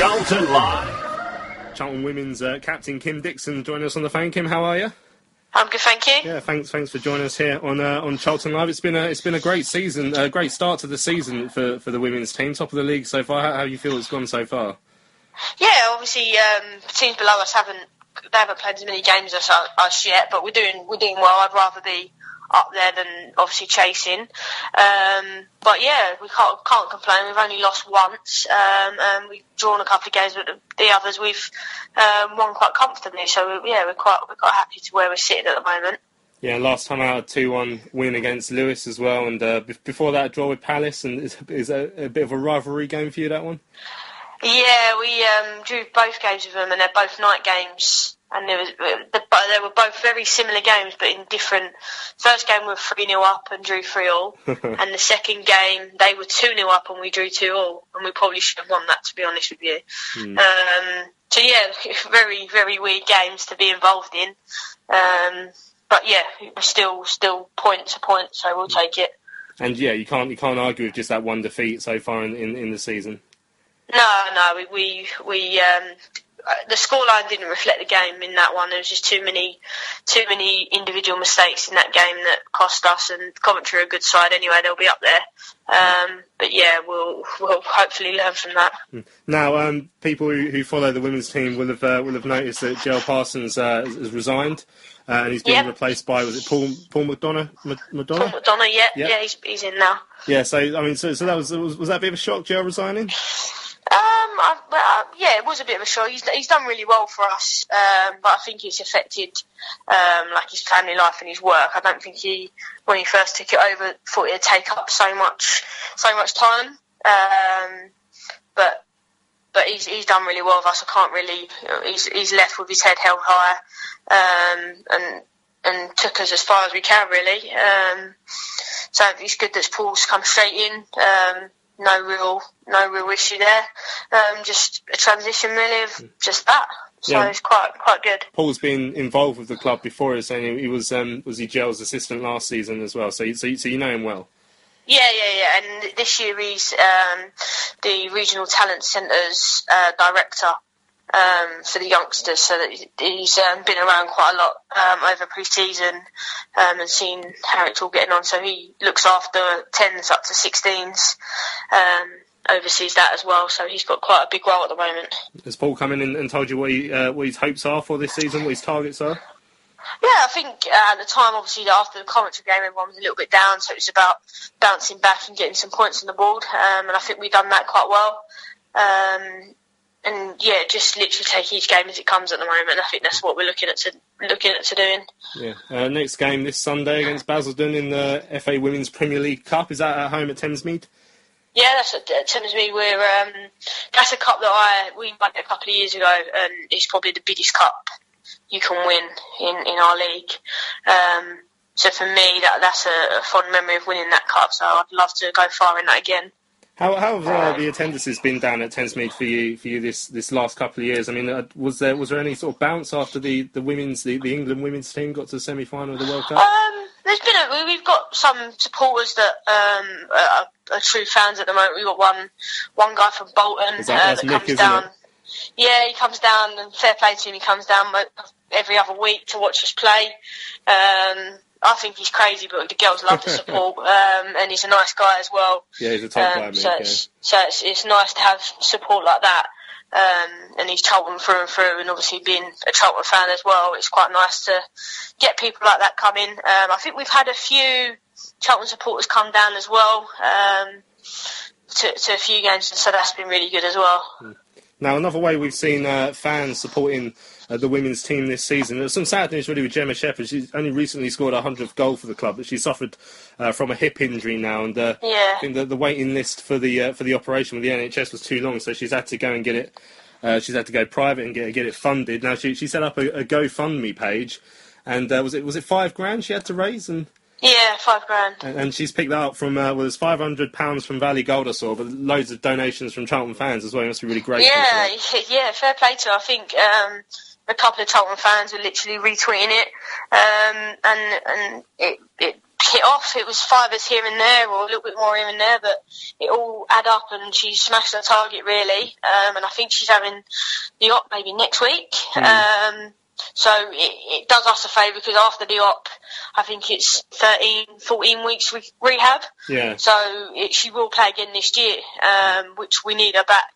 Charlton Live. Charlton women's uh, captain Kim Dixon joining us on the phone. Kim, how are you? I'm good, thank you. Yeah, thanks. Thanks for joining us here on uh, on Charlton Live. It's been a it's been a great season, a great start to the season for, for the women's team. Top of the league so far. How, how you feel it's gone so far? Yeah, obviously, um, teams below us haven't they haven't played as many games as us, yet, but we're doing we're doing well. I'd rather be up there than obviously chasing. Um, but yeah, we can't can't complain. We've only lost once, um, and we've drawn a couple of games, but the, the others we've um, won quite comfortably. So yeah, we're quite we're quite happy to where we're sitting at the moment. Yeah, last time out, a two-one win against Lewes as well, and uh, be- before that, a draw with Palace, and is, is a, a bit of a rivalry game for you that one? Yeah, we um, drew both games with them, and they're both night games. And there was, the, they were both very similar games, but in different. First game we were three 0 up and drew three all, <laughs> and the second game they were two 0 up and we drew two all, and we probably should have won that to be honest with you. Um, so yeah, <laughs> very very weird games to be involved in. Um, but yeah, still still point to point, so we'll take it. And yeah, you can't you can't argue with just that one defeat so far in, in, in the season. No, no, we we, we um, uh, the scoreline didn't reflect the game in that one. There was just too many too many individual mistakes in that game that cost us. And Coventry are a good side anyway; they'll be up there. Um, but yeah, we'll we'll hopefully learn from that. Now, um, people who, who follow the women's team will have uh, will have noticed that Gerald Parsons uh, has, resigned, uh, and he's been Yep. replaced by was it Paul Paul McDonough? Ma- Paul McDonough? McDonough, yeah, Yeah. yeah, he's he's in now. Yeah. So I mean, so, so that was, was was that a bit of a shock, Gerald resigning? Um, I, uh, yeah, it was a bit of a shock. He's, he's done really well for us, um, but I think it's affected um, like his family life and his work. I don't think he, when he first took it over, thought it'd take up so much, so much time. Um, but but he's he's done really well with us. I can't really. He's he's left with his head held high, um, and and took us as far as we can really. Um, so it's good that Paul's come straight in. Um, no real no real issue there. Um, just a transition really of just that. So Yeah. it's quite quite good. Paul's been involved with the club before. He's saying he was um, was he Gel's assistant last season as well. So you, so you, so you know him well. Yeah, yeah, yeah. And this year he's um, the regional talent centres uh, director um, for the youngsters. So that he's- um, been around quite a lot um, over pre-season um, and seen how it's all getting on. So he looks after tens up to 16s. Um, oversees that as well. So he's got quite a big role at the moment. Has Paul come in and, told you what, he, uh, what his hopes are for this season, what his targets are? Yeah, I think uh, at the time, obviously, after the Coventry game, everyone was a little bit down, so it was about bouncing back and getting some points on the board, um, and I think we've done that quite well. Um, and yeah, just literally take each game as it comes at the moment. I think that's what we're looking at to looking at to doing. Yeah. Uh, next game this Sunday against Basildon in the FA Women's Premier League Cup. Is that at home at Thamesmead? Yeah, that's uh, tells we're. Um, that's a cup that I we won a couple of years ago, and it's probably the biggest cup you can win in in our league. Um, so for me, that that's a, a fond memory of winning that cup. So I'd love to go far in that again. How, how have uh, the attendances been down at Thamesmead for you for you this, this last couple of years? I mean, uh, was there was there any sort of bounce after the, the women's the, the England women's team got to the semi final of the World Cup? Um, there's been a, we- we've got some supporters that um, are, are true fans at the moment. We've got one one guy from Bolton that- uh, that Nick, comes down. it? Yeah, he comes down and fair play to him. He comes down every other week to watch us play. Um, I think he's crazy, but the girls love the support, <laughs> um, and he's a nice guy as well. Yeah, he's a top guy, Um, mate, so yeah. it's, so it's, it's nice to have support like that. Um, and he's Charlton through and through, and obviously being a Charlton fan as well, it's quite nice to get people like that coming. Um, I think we've had a few Charlton supporters come down as well um, to, to a few games, and so that's been really good as well. Now, another way we've seen uh, fans supporting uh, the women's team this season. There's some sad news really with Gemma Shepherd. She's only recently scored her 100th goal for the club, but she suffered uh, from a hip injury now, and uh, Yeah. I think the, the waiting list for the uh, for the operation with the NHS was too long, so she's had to go and get it. Uh, she's had to go private and get get it funded. Now she she set up a, a GoFundMe page, and uh, was it was it five grand she had to raise and. Yeah, five grand. And, she's picked that up from, uh, well, there's £500 from Valley Gold I saw, but loads of donations from Charlton fans as well. You must be really great. Yeah, <laughs> yeah, fair play to her. I think um, a couple of Charlton fans were literally retweeting it, um, and and it, it hit off. It was fivers here and there, or a little bit more here and there, but it all add up, and she smashed her target really. Um, and I think she's having the op maybe next week. Um, so it, it does us a favour because after the op, I think it's 13, 14 weeks re- rehab. Yeah. So it, she will play again this year, um, which we need her back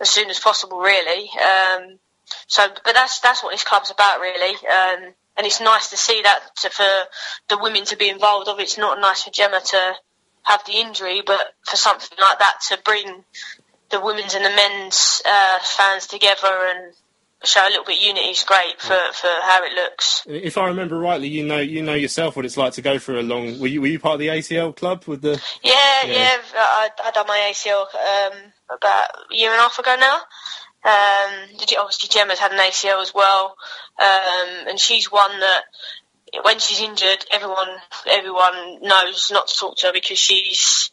as soon as possible, really. Um, so, but that's that's what this club's about, really. Um, and it's nice to see that to, for the women to be involved. Of it's not nice for Gemma to have the injury, but for something like that to bring the women's and the men's uh, fans together and show a little bit of unity is great for, for how it looks. If I remember rightly, you know you know yourself what it's like to go through a long. Were you, were you part of the ACL club with the? Yeah, Yeah. yeah. I, I done my ACL um, about a year and a half ago now. Um, obviously, Gemma's had an ACL as well, um, and she's one that when she's injured, everyone everyone knows not to talk to her because she's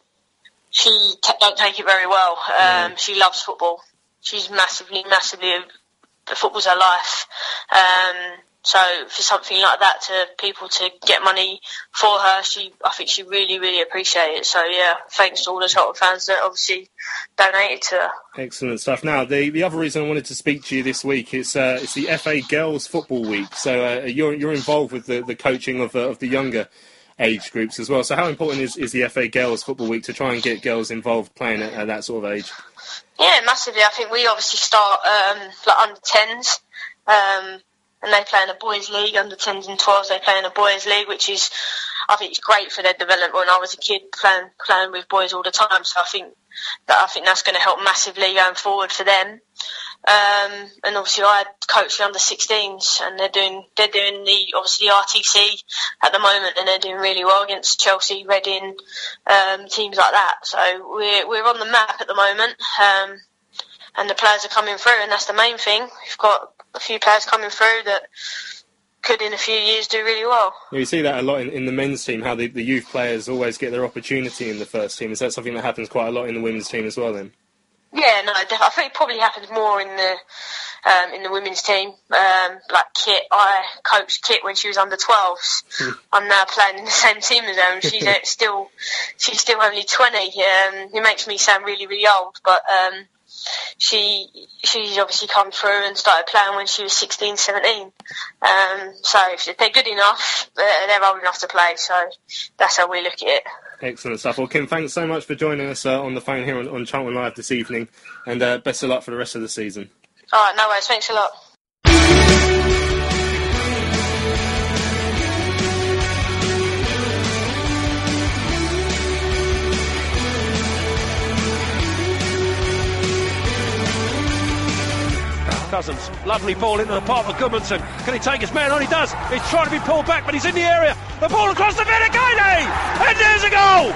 she t- don't take it very well. Um, She loves football. She's massively, massively. Football's her life. Um, so for something like that to people to get money for her, she I think she really, really appreciate it. So yeah, thanks to all the Charlton fans that obviously donated to her. Excellent stuff. Now, the, the other reason I wanted to speak to you this week is uh, it's the FA Girls Football Week. So uh, you're you're involved with the, the coaching of the, of the younger age groups as well. So how important is, is the FA Girls Football Week to try and get girls involved playing at, at that sort of age? Yeah, massively. I think we obviously start um, like under tens, um, and they play in a boys' league. Under tens and twelves, they play in a boys' league, which is I think it's great for their development. When I was a kid, playing playing with boys all the time, so I think that I think that's going to help massively going forward for them. Um, and obviously, I coach the under 16s, and they're doing they're doing the obviously the RTC at the moment, and they're doing really well against Chelsea, Reading, um, teams like that. So we're we're on the map at the moment, um, and the players are coming through, and that's the main thing. We've got a few players coming through that could, in a few years, do really well. You see that a lot in, in the men's team, how the, the youth players always get their opportunity in the first team. Is that something that happens quite a lot in the women's team as well then? Yeah, no, I think it probably happens more in the um, in the women's team. Um, like Kit, I coached Kit when she was under 12s. I'm now playing in the same team as her, and she's <laughs> still she's still only 20. Um, it makes me sound really really old, but um, she she's obviously come through and started playing when she was 16, 17. Um, so if they're good enough, they're, they're old enough to play. So that's how we look at it. Excellent stuff. Well, Kim, thanks so much for joining us uh, on the phone here on, on Charlton Live this evening, and uh, best of luck for the rest of the season. All right, no worries. Thanks a lot. Cousins, lovely ball into the path of Gudmundsson. Can he take his man on? He does. He's trying to be pulled back, but he's in the area. The ball across the Vetokele! And there's a goal!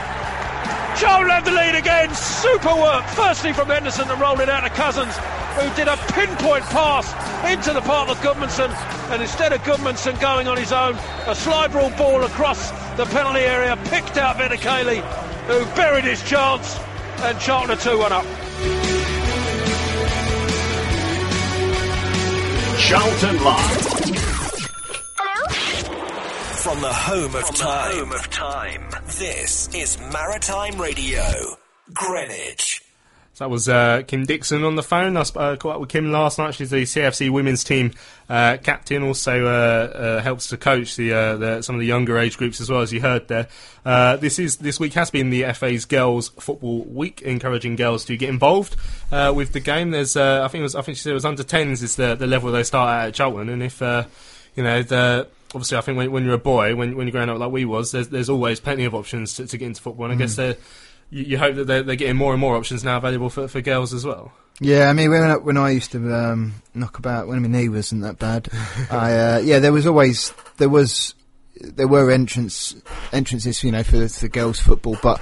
Charlton have the lead again. Super work. Firstly from Henderson to roll it out to Cousins, who did a pinpoint pass into the path of Gudmundsson. And instead of Gudmundsson going on his own, a slide rule ball across the penalty area picked out Vetokele, who buried his chance. And Charlton are 2 1 up. Charlton Live. From the home of time. home of time. This is Maritime Radio, Greenwich. So that was uh, Kim Dixon on the phone. I sp- uh, caught up with Kim last night. She's the CFC women's team uh, captain. Also uh, uh, helps to coach the, uh, the, some of the younger age groups as well, as you heard there. Uh, this is this week has been the FA's Girls Football Week, encouraging girls to get involved uh, with the game. There's uh, I think it was I think she said it was under 10s is the, the level they start at at Charlton, and if uh, you know the obviously I think when, when you're a boy, when, when you're growing up like we was, there's, there's always plenty of options to, to get into football, and I guess they're you, you hope that they're, they're getting more and more options now available for, for girls as well. Yeah, I mean, when I, when I used to um, knock about, when my knee wasn't that bad, <laughs> I uh, yeah, there was always there was there were entrance entrances, you know, for for girls football, but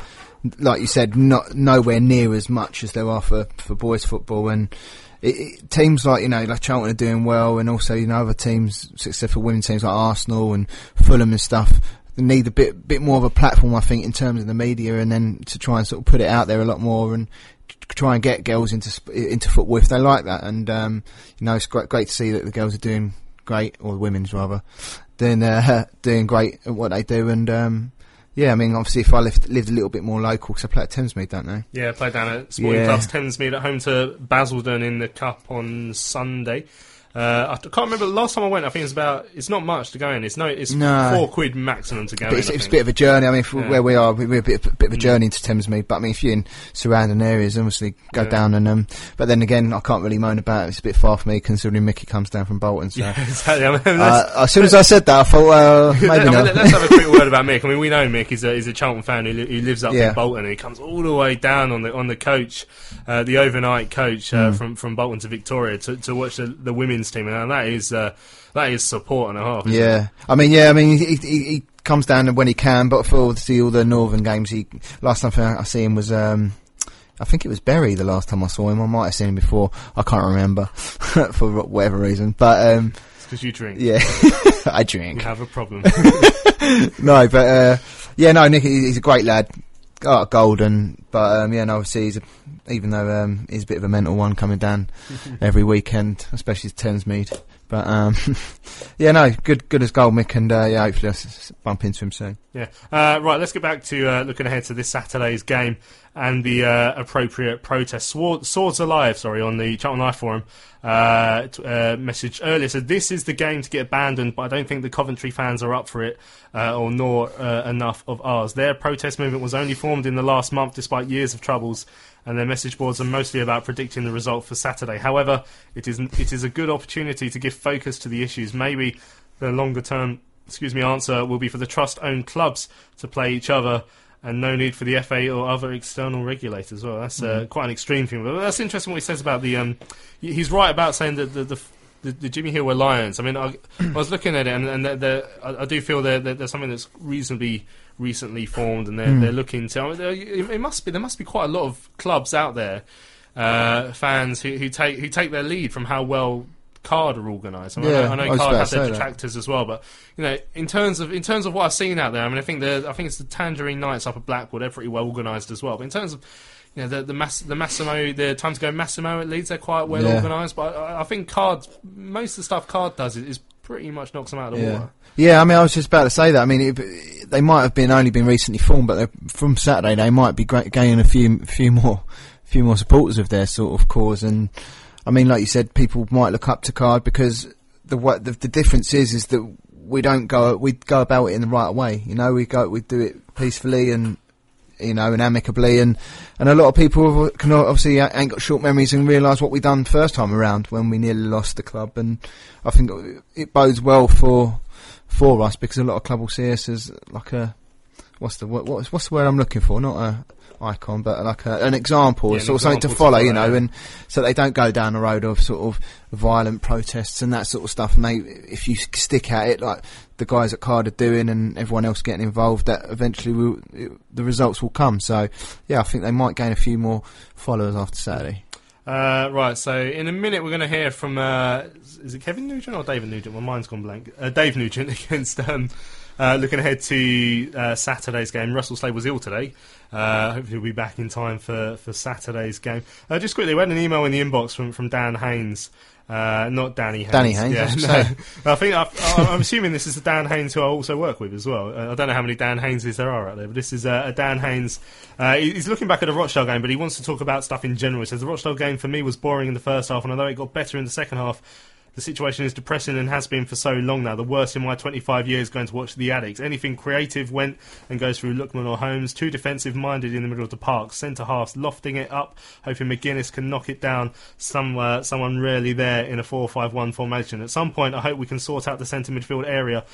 like you said, not nowhere near as much as there are for for boys football, and it, it, teams like you know like Charlton are doing well, and also you know other teams, successful women teams like Arsenal and Fulham and stuff. Need a bit bit more of a platform, I think, in terms of the media, and then to try and sort of put it out there a lot more and try and get girls into into football if they like that. And um, you know, it's great great to see that the girls are doing great, or the women's rather, doing uh, <laughs> doing great at what they do. And um, yeah, I mean, obviously, if I lived lived a little bit more local, because I play at Thamesmead, don't I? Yeah, I play down at Sporting Yeah. Clubs Thamesmead at home to Basildon in the Cup on Sunday. Uh, I can't remember the last time I went. I think it's about. It's not much to go in. It's no. It's No. four quid maximum to go But in. it's, it's a bit of a journey. I mean, for Yeah. where we are, we- we're a bit, a bit of a journey to Thamesmead. But I mean, if you're in surrounding areas, obviously go Yeah. down and um. But then again, I can't really moan about it. It's a bit far for me considering Mickey comes down from Bolton. So <laughs> Yeah, exactly. I mean, uh, as soon as I said that, I thought, <laughs> well, maybe I mean, not. let- Let's have a quick word about <laughs> Mick. I mean, we know Mick. He's a, he's a Charlton fan who, li- who lives up Yeah. in Bolton. and He comes all the way down on the on the coach, uh, the overnight coach uh, Mm. from from Bolton to Victoria to, to watch the, the team, and that is uh, that is support and a half. Yeah, I mean, yeah, I mean, he, he, he comes down when he can, but for obviously all the northern games, he last time I see him was, um, I think it was Bury the last time I saw him. I might have seen him before. I can't remember <laughs> for whatever reason, but um, because you drink. yeah, <laughs> I You drink. have a problem. <laughs> no, but uh, yeah, no, Nick, he's a great lad. Oh, golden, but um, yeah, no, obviously he's a, even though um, he's a bit of a mental one coming down <laughs> every weekend, especially to Thamesmead. But um, <laughs> yeah, no, good, good as gold, Mick, and uh, yeah, hopefully I'll bump into him soon. Yeah. Uh, right, let's get back to uh, looking ahead to this Saturday's game and the uh, appropriate protest. Sword, Swords Alive, sorry, on the Charlton Life Forum uh, t- uh, message earlier said this is the game to get abandoned, but I don't think the Coventry fans are up for it or nor enough of ours. Their protest movement was only formed in the last month despite years of troubles. And their message boards are mostly about predicting the result for Saturday. However, it is it is a good opportunity to give focus to the issues. Maybe the longer term excuse me, answer will be for the trust-owned clubs to play each other, and no need for the FA or other external regulators. Well, that's uh, quite an extreme thing, but that's interesting what he says about the. Um, he's right about saying that the. the the, the Jimmy Hill Alliance. I mean, I, I was looking at it, and, and they're, they're, I, I do feel that there's something that's reasonably recently formed, and they're, they're looking to. I mean, it, it must be there must be quite a lot of clubs out there, uh, fans who, who take who take their lead from how well Card are organised. I, mean, I Yeah, know, I know I was Card have their say that. detractors as well, but you know, in terms of in terms of what I've seen out there, I mean, I think the I think it's the Tangerine Knights up at Blackpool. They're pretty well organised as well. But in terms of you know, the the, Mass, the Massimo, the time to go Massimo at Leeds, they're quite well Yeah. organised. But I, I think Card, most of the stuff Card does is, pretty much knocks them out of the Yeah. water. Yeah, I mean, I was just about to say that. I mean, it, they might have been only been recently formed, but from Saturday they might be gaining a few, few more, <laughs> few more supporters of their sort of cause. And I mean, like you said, people might look up to Card because the what the, the difference is is that we don't go we go about it in the right way. You know, we go we do it peacefully and you know and amicably, and and a lot of people can obviously uh, ain't got short memories and realise what we done first time around when we nearly lost the club. And I think it bodes well for for us because a lot of club will see us as like a what's the word, what's what's the word I'm looking for? Not a icon, but like a, an example, Yeah, sort of something to example to follow, you know, yeah. and so they don't go down the road of sort of violent protests and that sort of stuff. Mate, if you stick at it like the guys at Card are doing and everyone else getting involved, that eventually will, it, the results will come. So yeah, I think they might gain a few more followers after Saturday. Uh, right, so in a minute we're going to hear from uh, is it Kevin Nugent or David Nugent? My mind's gone blank. Uh, Dave Nugent <laughs> against um, uh, looking ahead to uh, Saturday's game. Russell Slade was ill today. Uh, hopefully he'll be back in time for, for Saturday's game. Uh, just quickly, we had an email in the inbox from, from Dan Haynes. Uh, not Danny Haynes. Danny Haynes, I Yeah, was no. <laughs> I think I, I'm assuming this is the Dan Haynes who I also work with as well. Uh, I don't know how many Dan Hayneses there are out there, but this is uh, a Dan Haynes. Uh, he's looking back at the Rochdale game, but he wants to talk about stuff in general. He says the Rochdale game for me was boring in the first half, and although it got better in the second half, the situation is depressing and has been for so long now. The worst in my 25 years going to watch the Addicks. Anything creative went and goes through Lookman or Holmes. Too defensive minded in the middle of the park. Centre halves lofting it up, hoping Magennis can knock it down. Some, uh, someone rarely there in a 4 5 1 formation. At some point, I hope we can sort out the centre midfield area.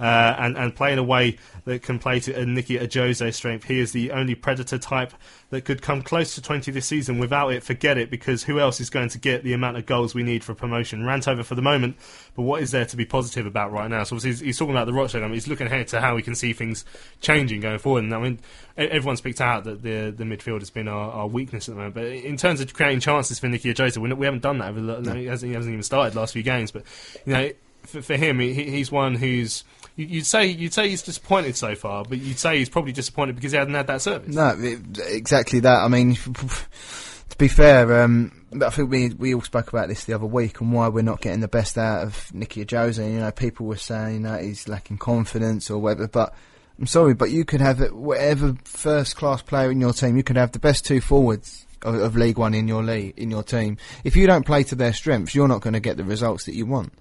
Uh, and, and play in a way that can play to uh, Nicky Ajose's strength. He is the only predator type that could come close to 20 this season. Without it, forget it, because who else is going to get the amount of goals we need for promotion? Rant over for the moment, but what is there to be positive about right now? So obviously he's, he's talking about the Rochdale game. He's looking ahead to how we can see things changing going forward. And I mean, everyone's picked out that the the midfield has been our, our weakness at the moment. But in terms of creating chances for Nicky Ajose, we, we haven't done that. Over the, he, hasn't, he hasn't even started the last few games. But you know, for, for him, he, he's one who's you- you'd say you'd say he's disappointed so far, but you'd say he's probably disappointed because he hasn't had that service. No, it, exactly that. I mean, <laughs> to be fair, um, I think we we all spoke about this the other week and why we're not getting the best out of Nicky Ajose. You know, people were saying that he's lacking confidence or whatever, but. I'm sorry, but you could have whatever first class player in your team. You could have the best two forwards of, of League One in your league in your team. If you don't play to their strengths, you're not going to get the results that you want.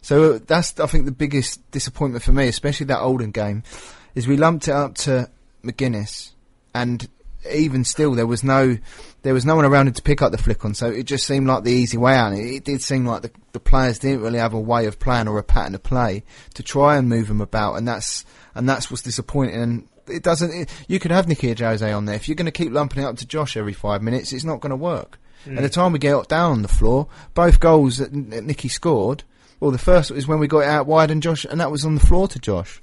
So uh, that's I think the biggest disappointment for me, especially that Oldham game, is we lumped it up to Magennis, and even still there was no there was no one around him to pick up the flick on. So it just seemed like the easy way out. It, it did seem like the, the players didn't really have a way of playing or a pattern of play to try and move them about, and that's and that's what's disappointing. And it doesn't. It, you could have Nicky Ajose on there if you're going to keep lumping it up to Josh every five minutes. It's not going to work. Mm. At the time we get down on the floor, both goals that Nicky scored. Well, the first was when we got it out wide, and Josh, and that was on the floor to Josh.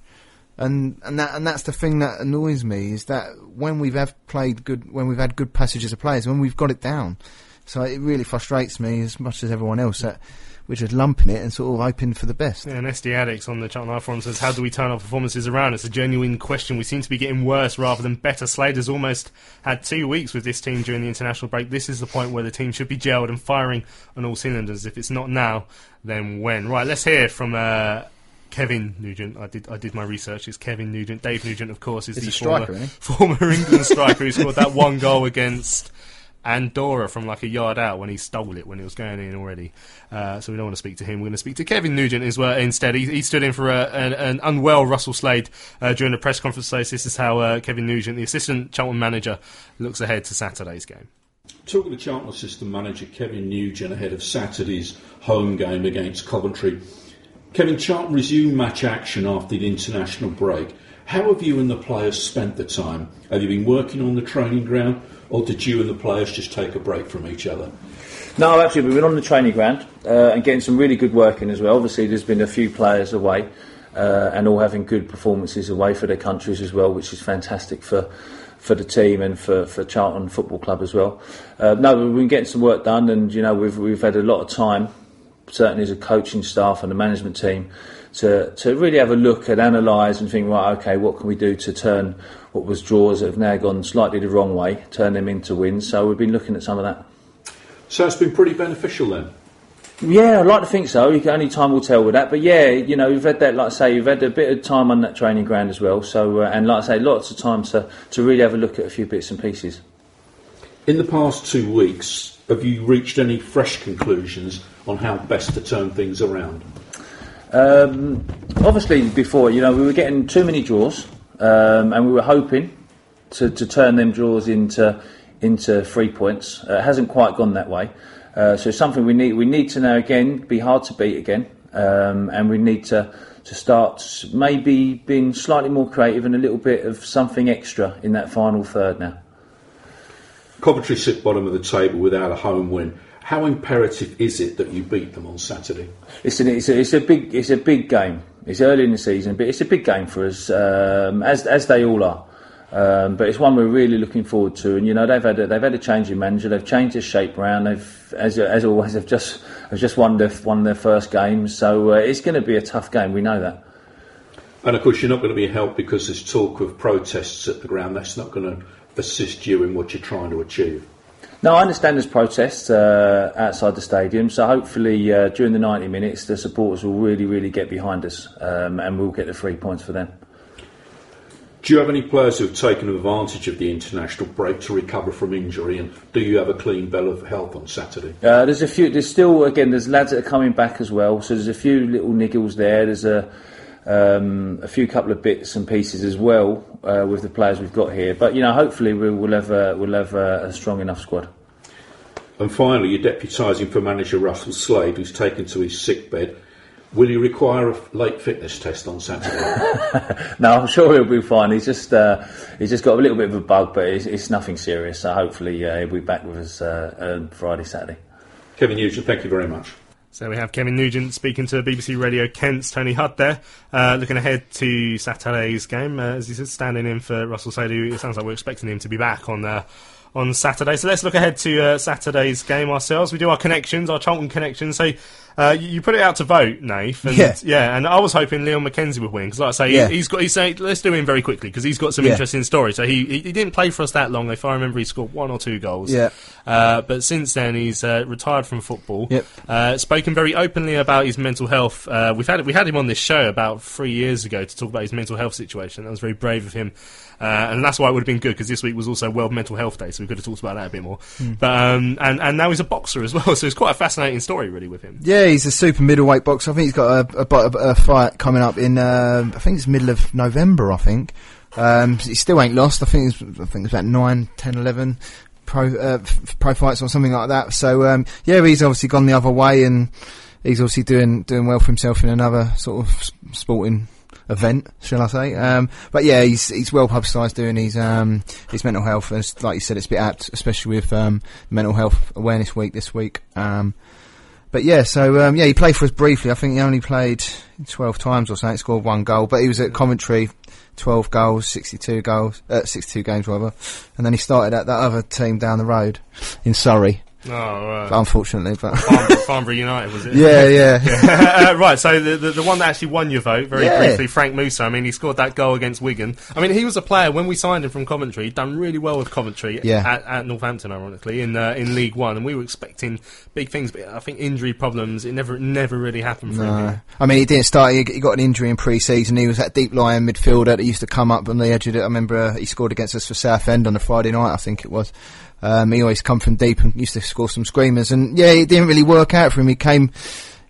And and that and that's the thing that annoys me is that when we've have played good, when we've had good passages of players, when we've got it down, so it really frustrates me as much as everyone else that we're just lumping it and sort of hoping for the best. Yeah, and SD Addicts on the Charlton Live forum says, "How do we turn our performances around?" It's a genuine question. We seem to be getting worse rather than better. Slade has almost had two weeks with this team during the international break. This is the point where the team should be gelled and firing on all cylinders. If it's not now, then when? Right, let's hear from. Uh, Kevin Nugent. I did. I did my research. It's Kevin Nugent. Dave Nugent, of course, is He's the striker, former, <laughs> former England striker who scored that one goal against Andorra from like a yard out when he stole it when it was going in already. Uh, so we don't want to speak to him. We're going to speak to Kevin Nugent as well instead. He, he stood in for a, an, an unwell Russell Slade uh, during the press conference. So this is how uh, Kevin Nugent, the assistant Charlton manager, looks ahead to Saturday's game. Talking to Charlton assistant manager Kevin Nugent ahead of Saturday's home game against Coventry. Kevin, Charlton resumed match action after the international break. How have you and the players spent the time? Have you been working on the training ground, or did you and the players just take a break from each other? No, actually, we've been on the training ground uh, and getting some really good work in as well. Obviously, there's been a few players away uh, and all having good performances away for their countries as well, which is fantastic for for the team and for, for Charlton Football Club as well. Uh, no, we've been getting some work done, and you know we've we've had a lot of time, certainly as a coaching staff and the management team, to, to really have a look and analyse and think, right, okay, what can we do to turn what was draws that have now gone slightly the wrong way, turn them into wins. So we've been looking at some of that. So it's been pretty beneficial then. Yeah, I'd like to think so. Only time will tell with that. But yeah, you know, you've had that, like I say, you've had a bit of time on that training ground as well. So, uh, and like I say, lots of time to, to really have a look at a few bits and pieces. In the past two weeks, have you reached any fresh conclusions on how best to turn things around? Um, obviously, before, you know, we were getting too many draws, um, and we were hoping to, to turn them draws into into three points. Uh, it hasn't quite gone that way. Uh, so something we need we need to now again be hard to beat again, um, and we need to to start maybe being slightly more creative and a little bit of something extra in that final third now. Coventry sit bottom of the table without a home win. How imperative is it that you beat them on Saturday? It's, an, it's, a, it's a big it's a big game. It's early in the season, but it's a big game for us, um, as as they all are. Um, but it's one we're really looking forward to. And you know they've had a, they've had a change in manager. They've changed their shape around. They've as as always they've just have just won their won their first game. So uh, it's going to be a tough game. We know that. And of course you're not going to be helped because there's talk of protests at the ground. That's not going to assist you in what you're trying to achieve. No, I understand there's protests uh, outside the stadium, so hopefully uh, during the 90 minutes the supporters will really, really get behind us um, and we'll get the three points for them. Do you have any players who have taken advantage of the international break to recover from injury, and do you have a clean bill of health on Saturday? Uh, there's a few. There's still again. There's lads that are coming back as well. So there's a few little niggles there. There's a um, a few couple of bits and pieces as well uh, with the players we've got here. But you know, hopefully we will have a, we'll have a, a strong enough squad. And finally, you're deputising for manager Russell Slade, who's taken to his sick bed. Will he require a late fitness test on Saturday? <laughs> no, I'm sure he'll be fine. He's just uh, he's just got a little bit of a bug, but it's, it's nothing serious. So hopefully uh, he'll be back with us uh, Friday, Saturday. Kevin Nugent, thank you very much. So we have Kevin Nugent speaking to BBC Radio Kent's Tony Hudd there, uh, looking ahead to Saturday's game. Uh, as he said, standing in for Russell Slade, it sounds like we're expecting him to be back on uh, on Saturday. So let's look ahead to uh, Saturday's game ourselves. We do our connections, our Charlton connections. So uh, you, you, put it out to vote, Nath. And, yeah. Yeah, and I was hoping Leon McKenzie would win because, like I say, yeah. he, has got. He's saying, let's do him very quickly because he's got some yeah. interesting stories. So he, he, he didn't play for us that long. If I remember, he scored one or two goals. Yeah. Uh, but since then, he's uh, retired from football. Yep. Uh, spoken very openly about his mental health. Uh, we've had we had him on this show about three years ago to talk about his mental health situation. That was very brave of him. Uh, and that's why it would have been good because this week was also World Mental Health Day, so we could have talked about that a bit more. Mm. But um, and and now he's a boxer as well, <laughs> so it's quite a fascinating story really with him. Yeah, he's a super middleweight boxer. I think he's got a, a, a fight coming up in uh, I think it's middle of November. I think um, he still ain't lost. I think it's, I think it's about 9, 10, 11 pro uh, pro fights or something like that. So um, yeah, he's obviously gone the other way and. He's obviously doing doing well for himself in another sort of sporting event, shall I say? Um, but yeah, he's he's well publicised doing his um, his mental health, and like you said, it's a bit apt, especially with um, Mental Health Awareness Week this week. Um, but yeah, so um, yeah, he played for us briefly. I think he only played twelve times or something. Scored one goal, but he was at Coventry, twelve goals, sixty-two goals, uh, sixty-two games rather, and then he started at that other team down the road in Surrey. Oh, unfortunately, but <laughs> Farnborough, United was it? Yeah, yeah. <laughs> yeah. <laughs> uh, right. So the, the, the one that actually won your vote very Yeah. briefly, Franck Moussa. I mean, he scored that goal against Wigan. I mean, he was a player when we signed him from Coventry. He'd done really well with Coventry Yeah. at, at Northampton, ironically, in uh, in League One, and we were expecting big things. But I think injury problems it never never really happened for him. No, I mean he didn't start. He, he got an injury in pre-season. He was that deep lying midfielder that used to come up on the edge of it. I remember uh, he scored against us for Southend on a Friday night. I think it was. Um, he always come from deep and used to score some screamers. And yeah, it didn't really work out for him. He came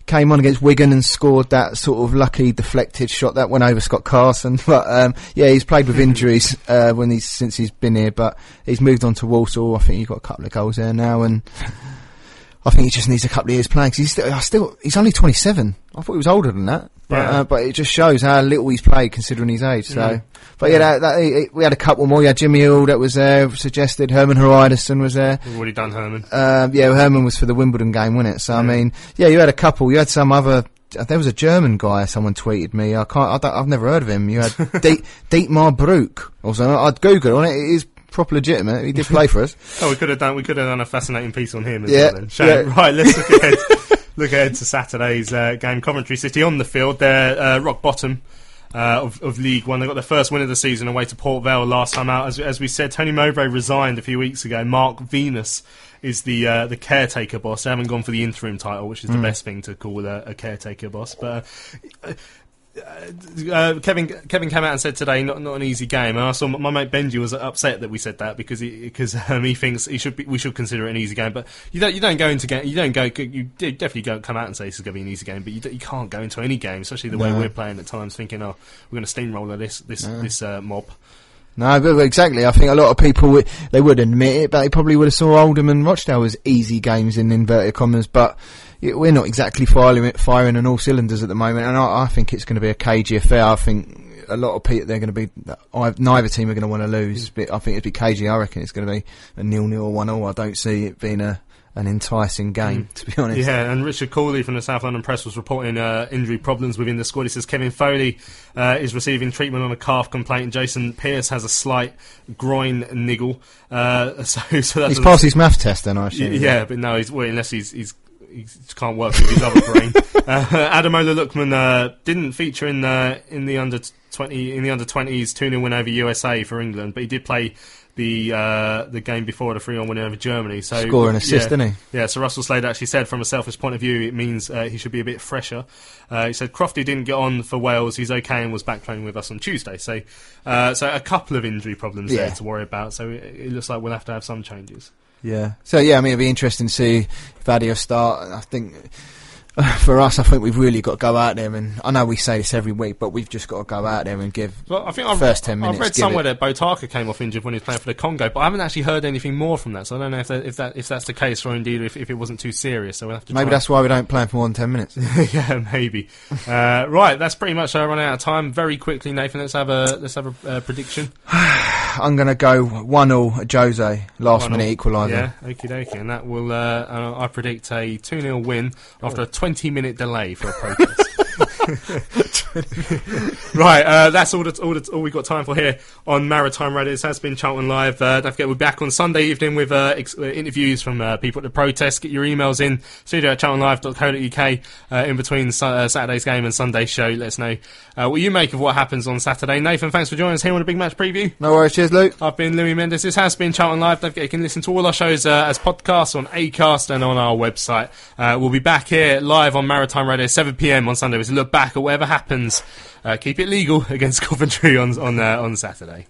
came on against Wigan and scored that sort of lucky deflected shot that went over Scott Carson. <laughs> But um, yeah, he's played with injuries uh, when he's since he's been here. But he's moved on to Walsall. I think he's got a couple of goals there now and. <laughs> I think he just needs a couple of years playing 'cause he's still, I still, he's only 27. I thought he was older than that. But, Yeah. uh, but it just shows how little he's played considering his age. So, Mm. but yeah, that, that, he- we had a couple more. You had Jimmy Hill that was there, suggested. Hermann Hreidarsson was there. We've already done Hermann. Um, yeah, Hermann was for the Wimbledon game, wasn't it? So I mean, yeah, you had a couple. You had some other. There was a German guy. Someone tweeted me. I can't. I don't, I've never heard of him. You had <laughs> Diet, Dietmar Brook or something. I'd Google it on it. It is proper legitimate. He did play for us. <laughs> Oh, we could have done we could have done a fascinating piece on him as Yeah, well. Then. Yeah. Right, let's look ahead <laughs> look ahead to Saturday's uh, game. Coventry City on the field. They're uh, rock bottom. Uh, of, of League One. They got their first win of the season away to Port Vale last time out. As, as we said, Tony Mowbray resigned a few weeks ago. Mark Venus is the uh, the caretaker boss. They haven't gone for the interim title, which is the Mm. best thing to call a, a caretaker boss. But uh, uh, Kevin Kevin came out and said today not not an easy game. And I saw my, my mate Benji was upset that we said that because he because <laughs> um, he thinks he should be, we should consider it an easy game. But you don't you don't go into game you don't go you definitely don't come out and say this is going to be an easy game. But you, you can't go into any game, especially the way we're playing at times, thinking oh we're going to steamroller this this No. this uh, mob. No, but exactly. I think a lot of people would, they would admit it, but they probably would have saw Oldham and Rochdale as easy games in inverted commas. But we're not exactly firing, firing on all cylinders at the moment, and I, I think it's going to be a cagey affair. I think a lot of people they're going to be. Neither team are going to want to lose. But I think it'd be cagey. I reckon it's going to be a nil-nil or one-all. I don't see it being a an enticing game, <laughs> to be honest. Yeah, and Richard Cawley from the South London Press was reporting uh, injury problems within the squad. He says Kevin Foley uh, is receiving treatment on a calf complaint. Jason Pearce has a slight groin niggle. Uh, <laughs> so, so He's passed his math test, then I assume. Y- Yeah, but no, he's well, unless he's he's. He just can't work with his other brain. <laughs> Uh, Ademola Lookman uh, didn't feature in the in the under twenty in the under twenties two 0 win over USA for England, but he did play the uh, the game before the three 0 win over Germany. So Score and assist, yeah, didn't he? Yeah. So Russell Slade actually said, from a selfish point of view, it means uh, he should be a bit fresher. Uh, he said Crofty didn't get on for Wales. He's okay and was back playing with us on Tuesday. So uh, so a couple of injury problems Yeah. there to worry about. So it, it looks like we'll have to have some changes. Yeah. So yeah, I mean, it'd be interesting to see if will start. I think <laughs> for us, I think we've really got to go out there, and I know we say this every week, but we've just got to go out there and give Well, I think the I've, first ten minutes. I've read somewhere it- that Botaka came off injured when he was playing for the Congo, but I haven't actually heard anything more from that. So I don't know if that, if that if that's the case, or indeed if, if it wasn't too serious. So we'll have to. maybe that's why we don't play him for more than ten minutes. <laughs> yeah, maybe. Uh, right, that's pretty much uh, run out of time. Very quickly, Nathan. Let's have a let's have a uh, prediction. <sighs> I'm going to go one 0 Jose last 1-0. minute equaliser. Yeah, okie dokie. And that will, uh, I predict a 2 0 win after a 20 minute delay for a protest. <laughs> <laughs> right, uh, that's all, all, all we've got time for here on Maritime Radio. This has been Charlton Live. Uh, don't forget, we're back on Sunday evening with uh, ex- uh, interviews from uh, people at the protest. Get your emails in, studio at charltonlive.co.uk uh, in between su- uh, Saturday's game and Sunday's show. Let us know uh, what you make of what happens on Saturday. Nathan, thanks for joining us here on a big match preview. No worries, cheers, Luke. I've been Louis Mendes. This has been Charlton Live. Don't forget you can listen to all our shows uh, as podcasts on Acast and on our website. Uh, we'll be back here live on Maritime Radio 7 p.m. on Sunday. We'll look back at whatever Uh, keep it legal <laughs> against Coventry on on uh, on Saturday.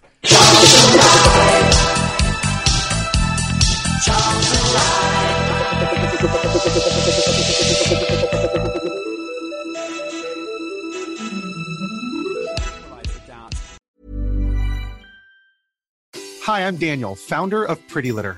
Hi, I'm Daniel, founder of Pretty Litter.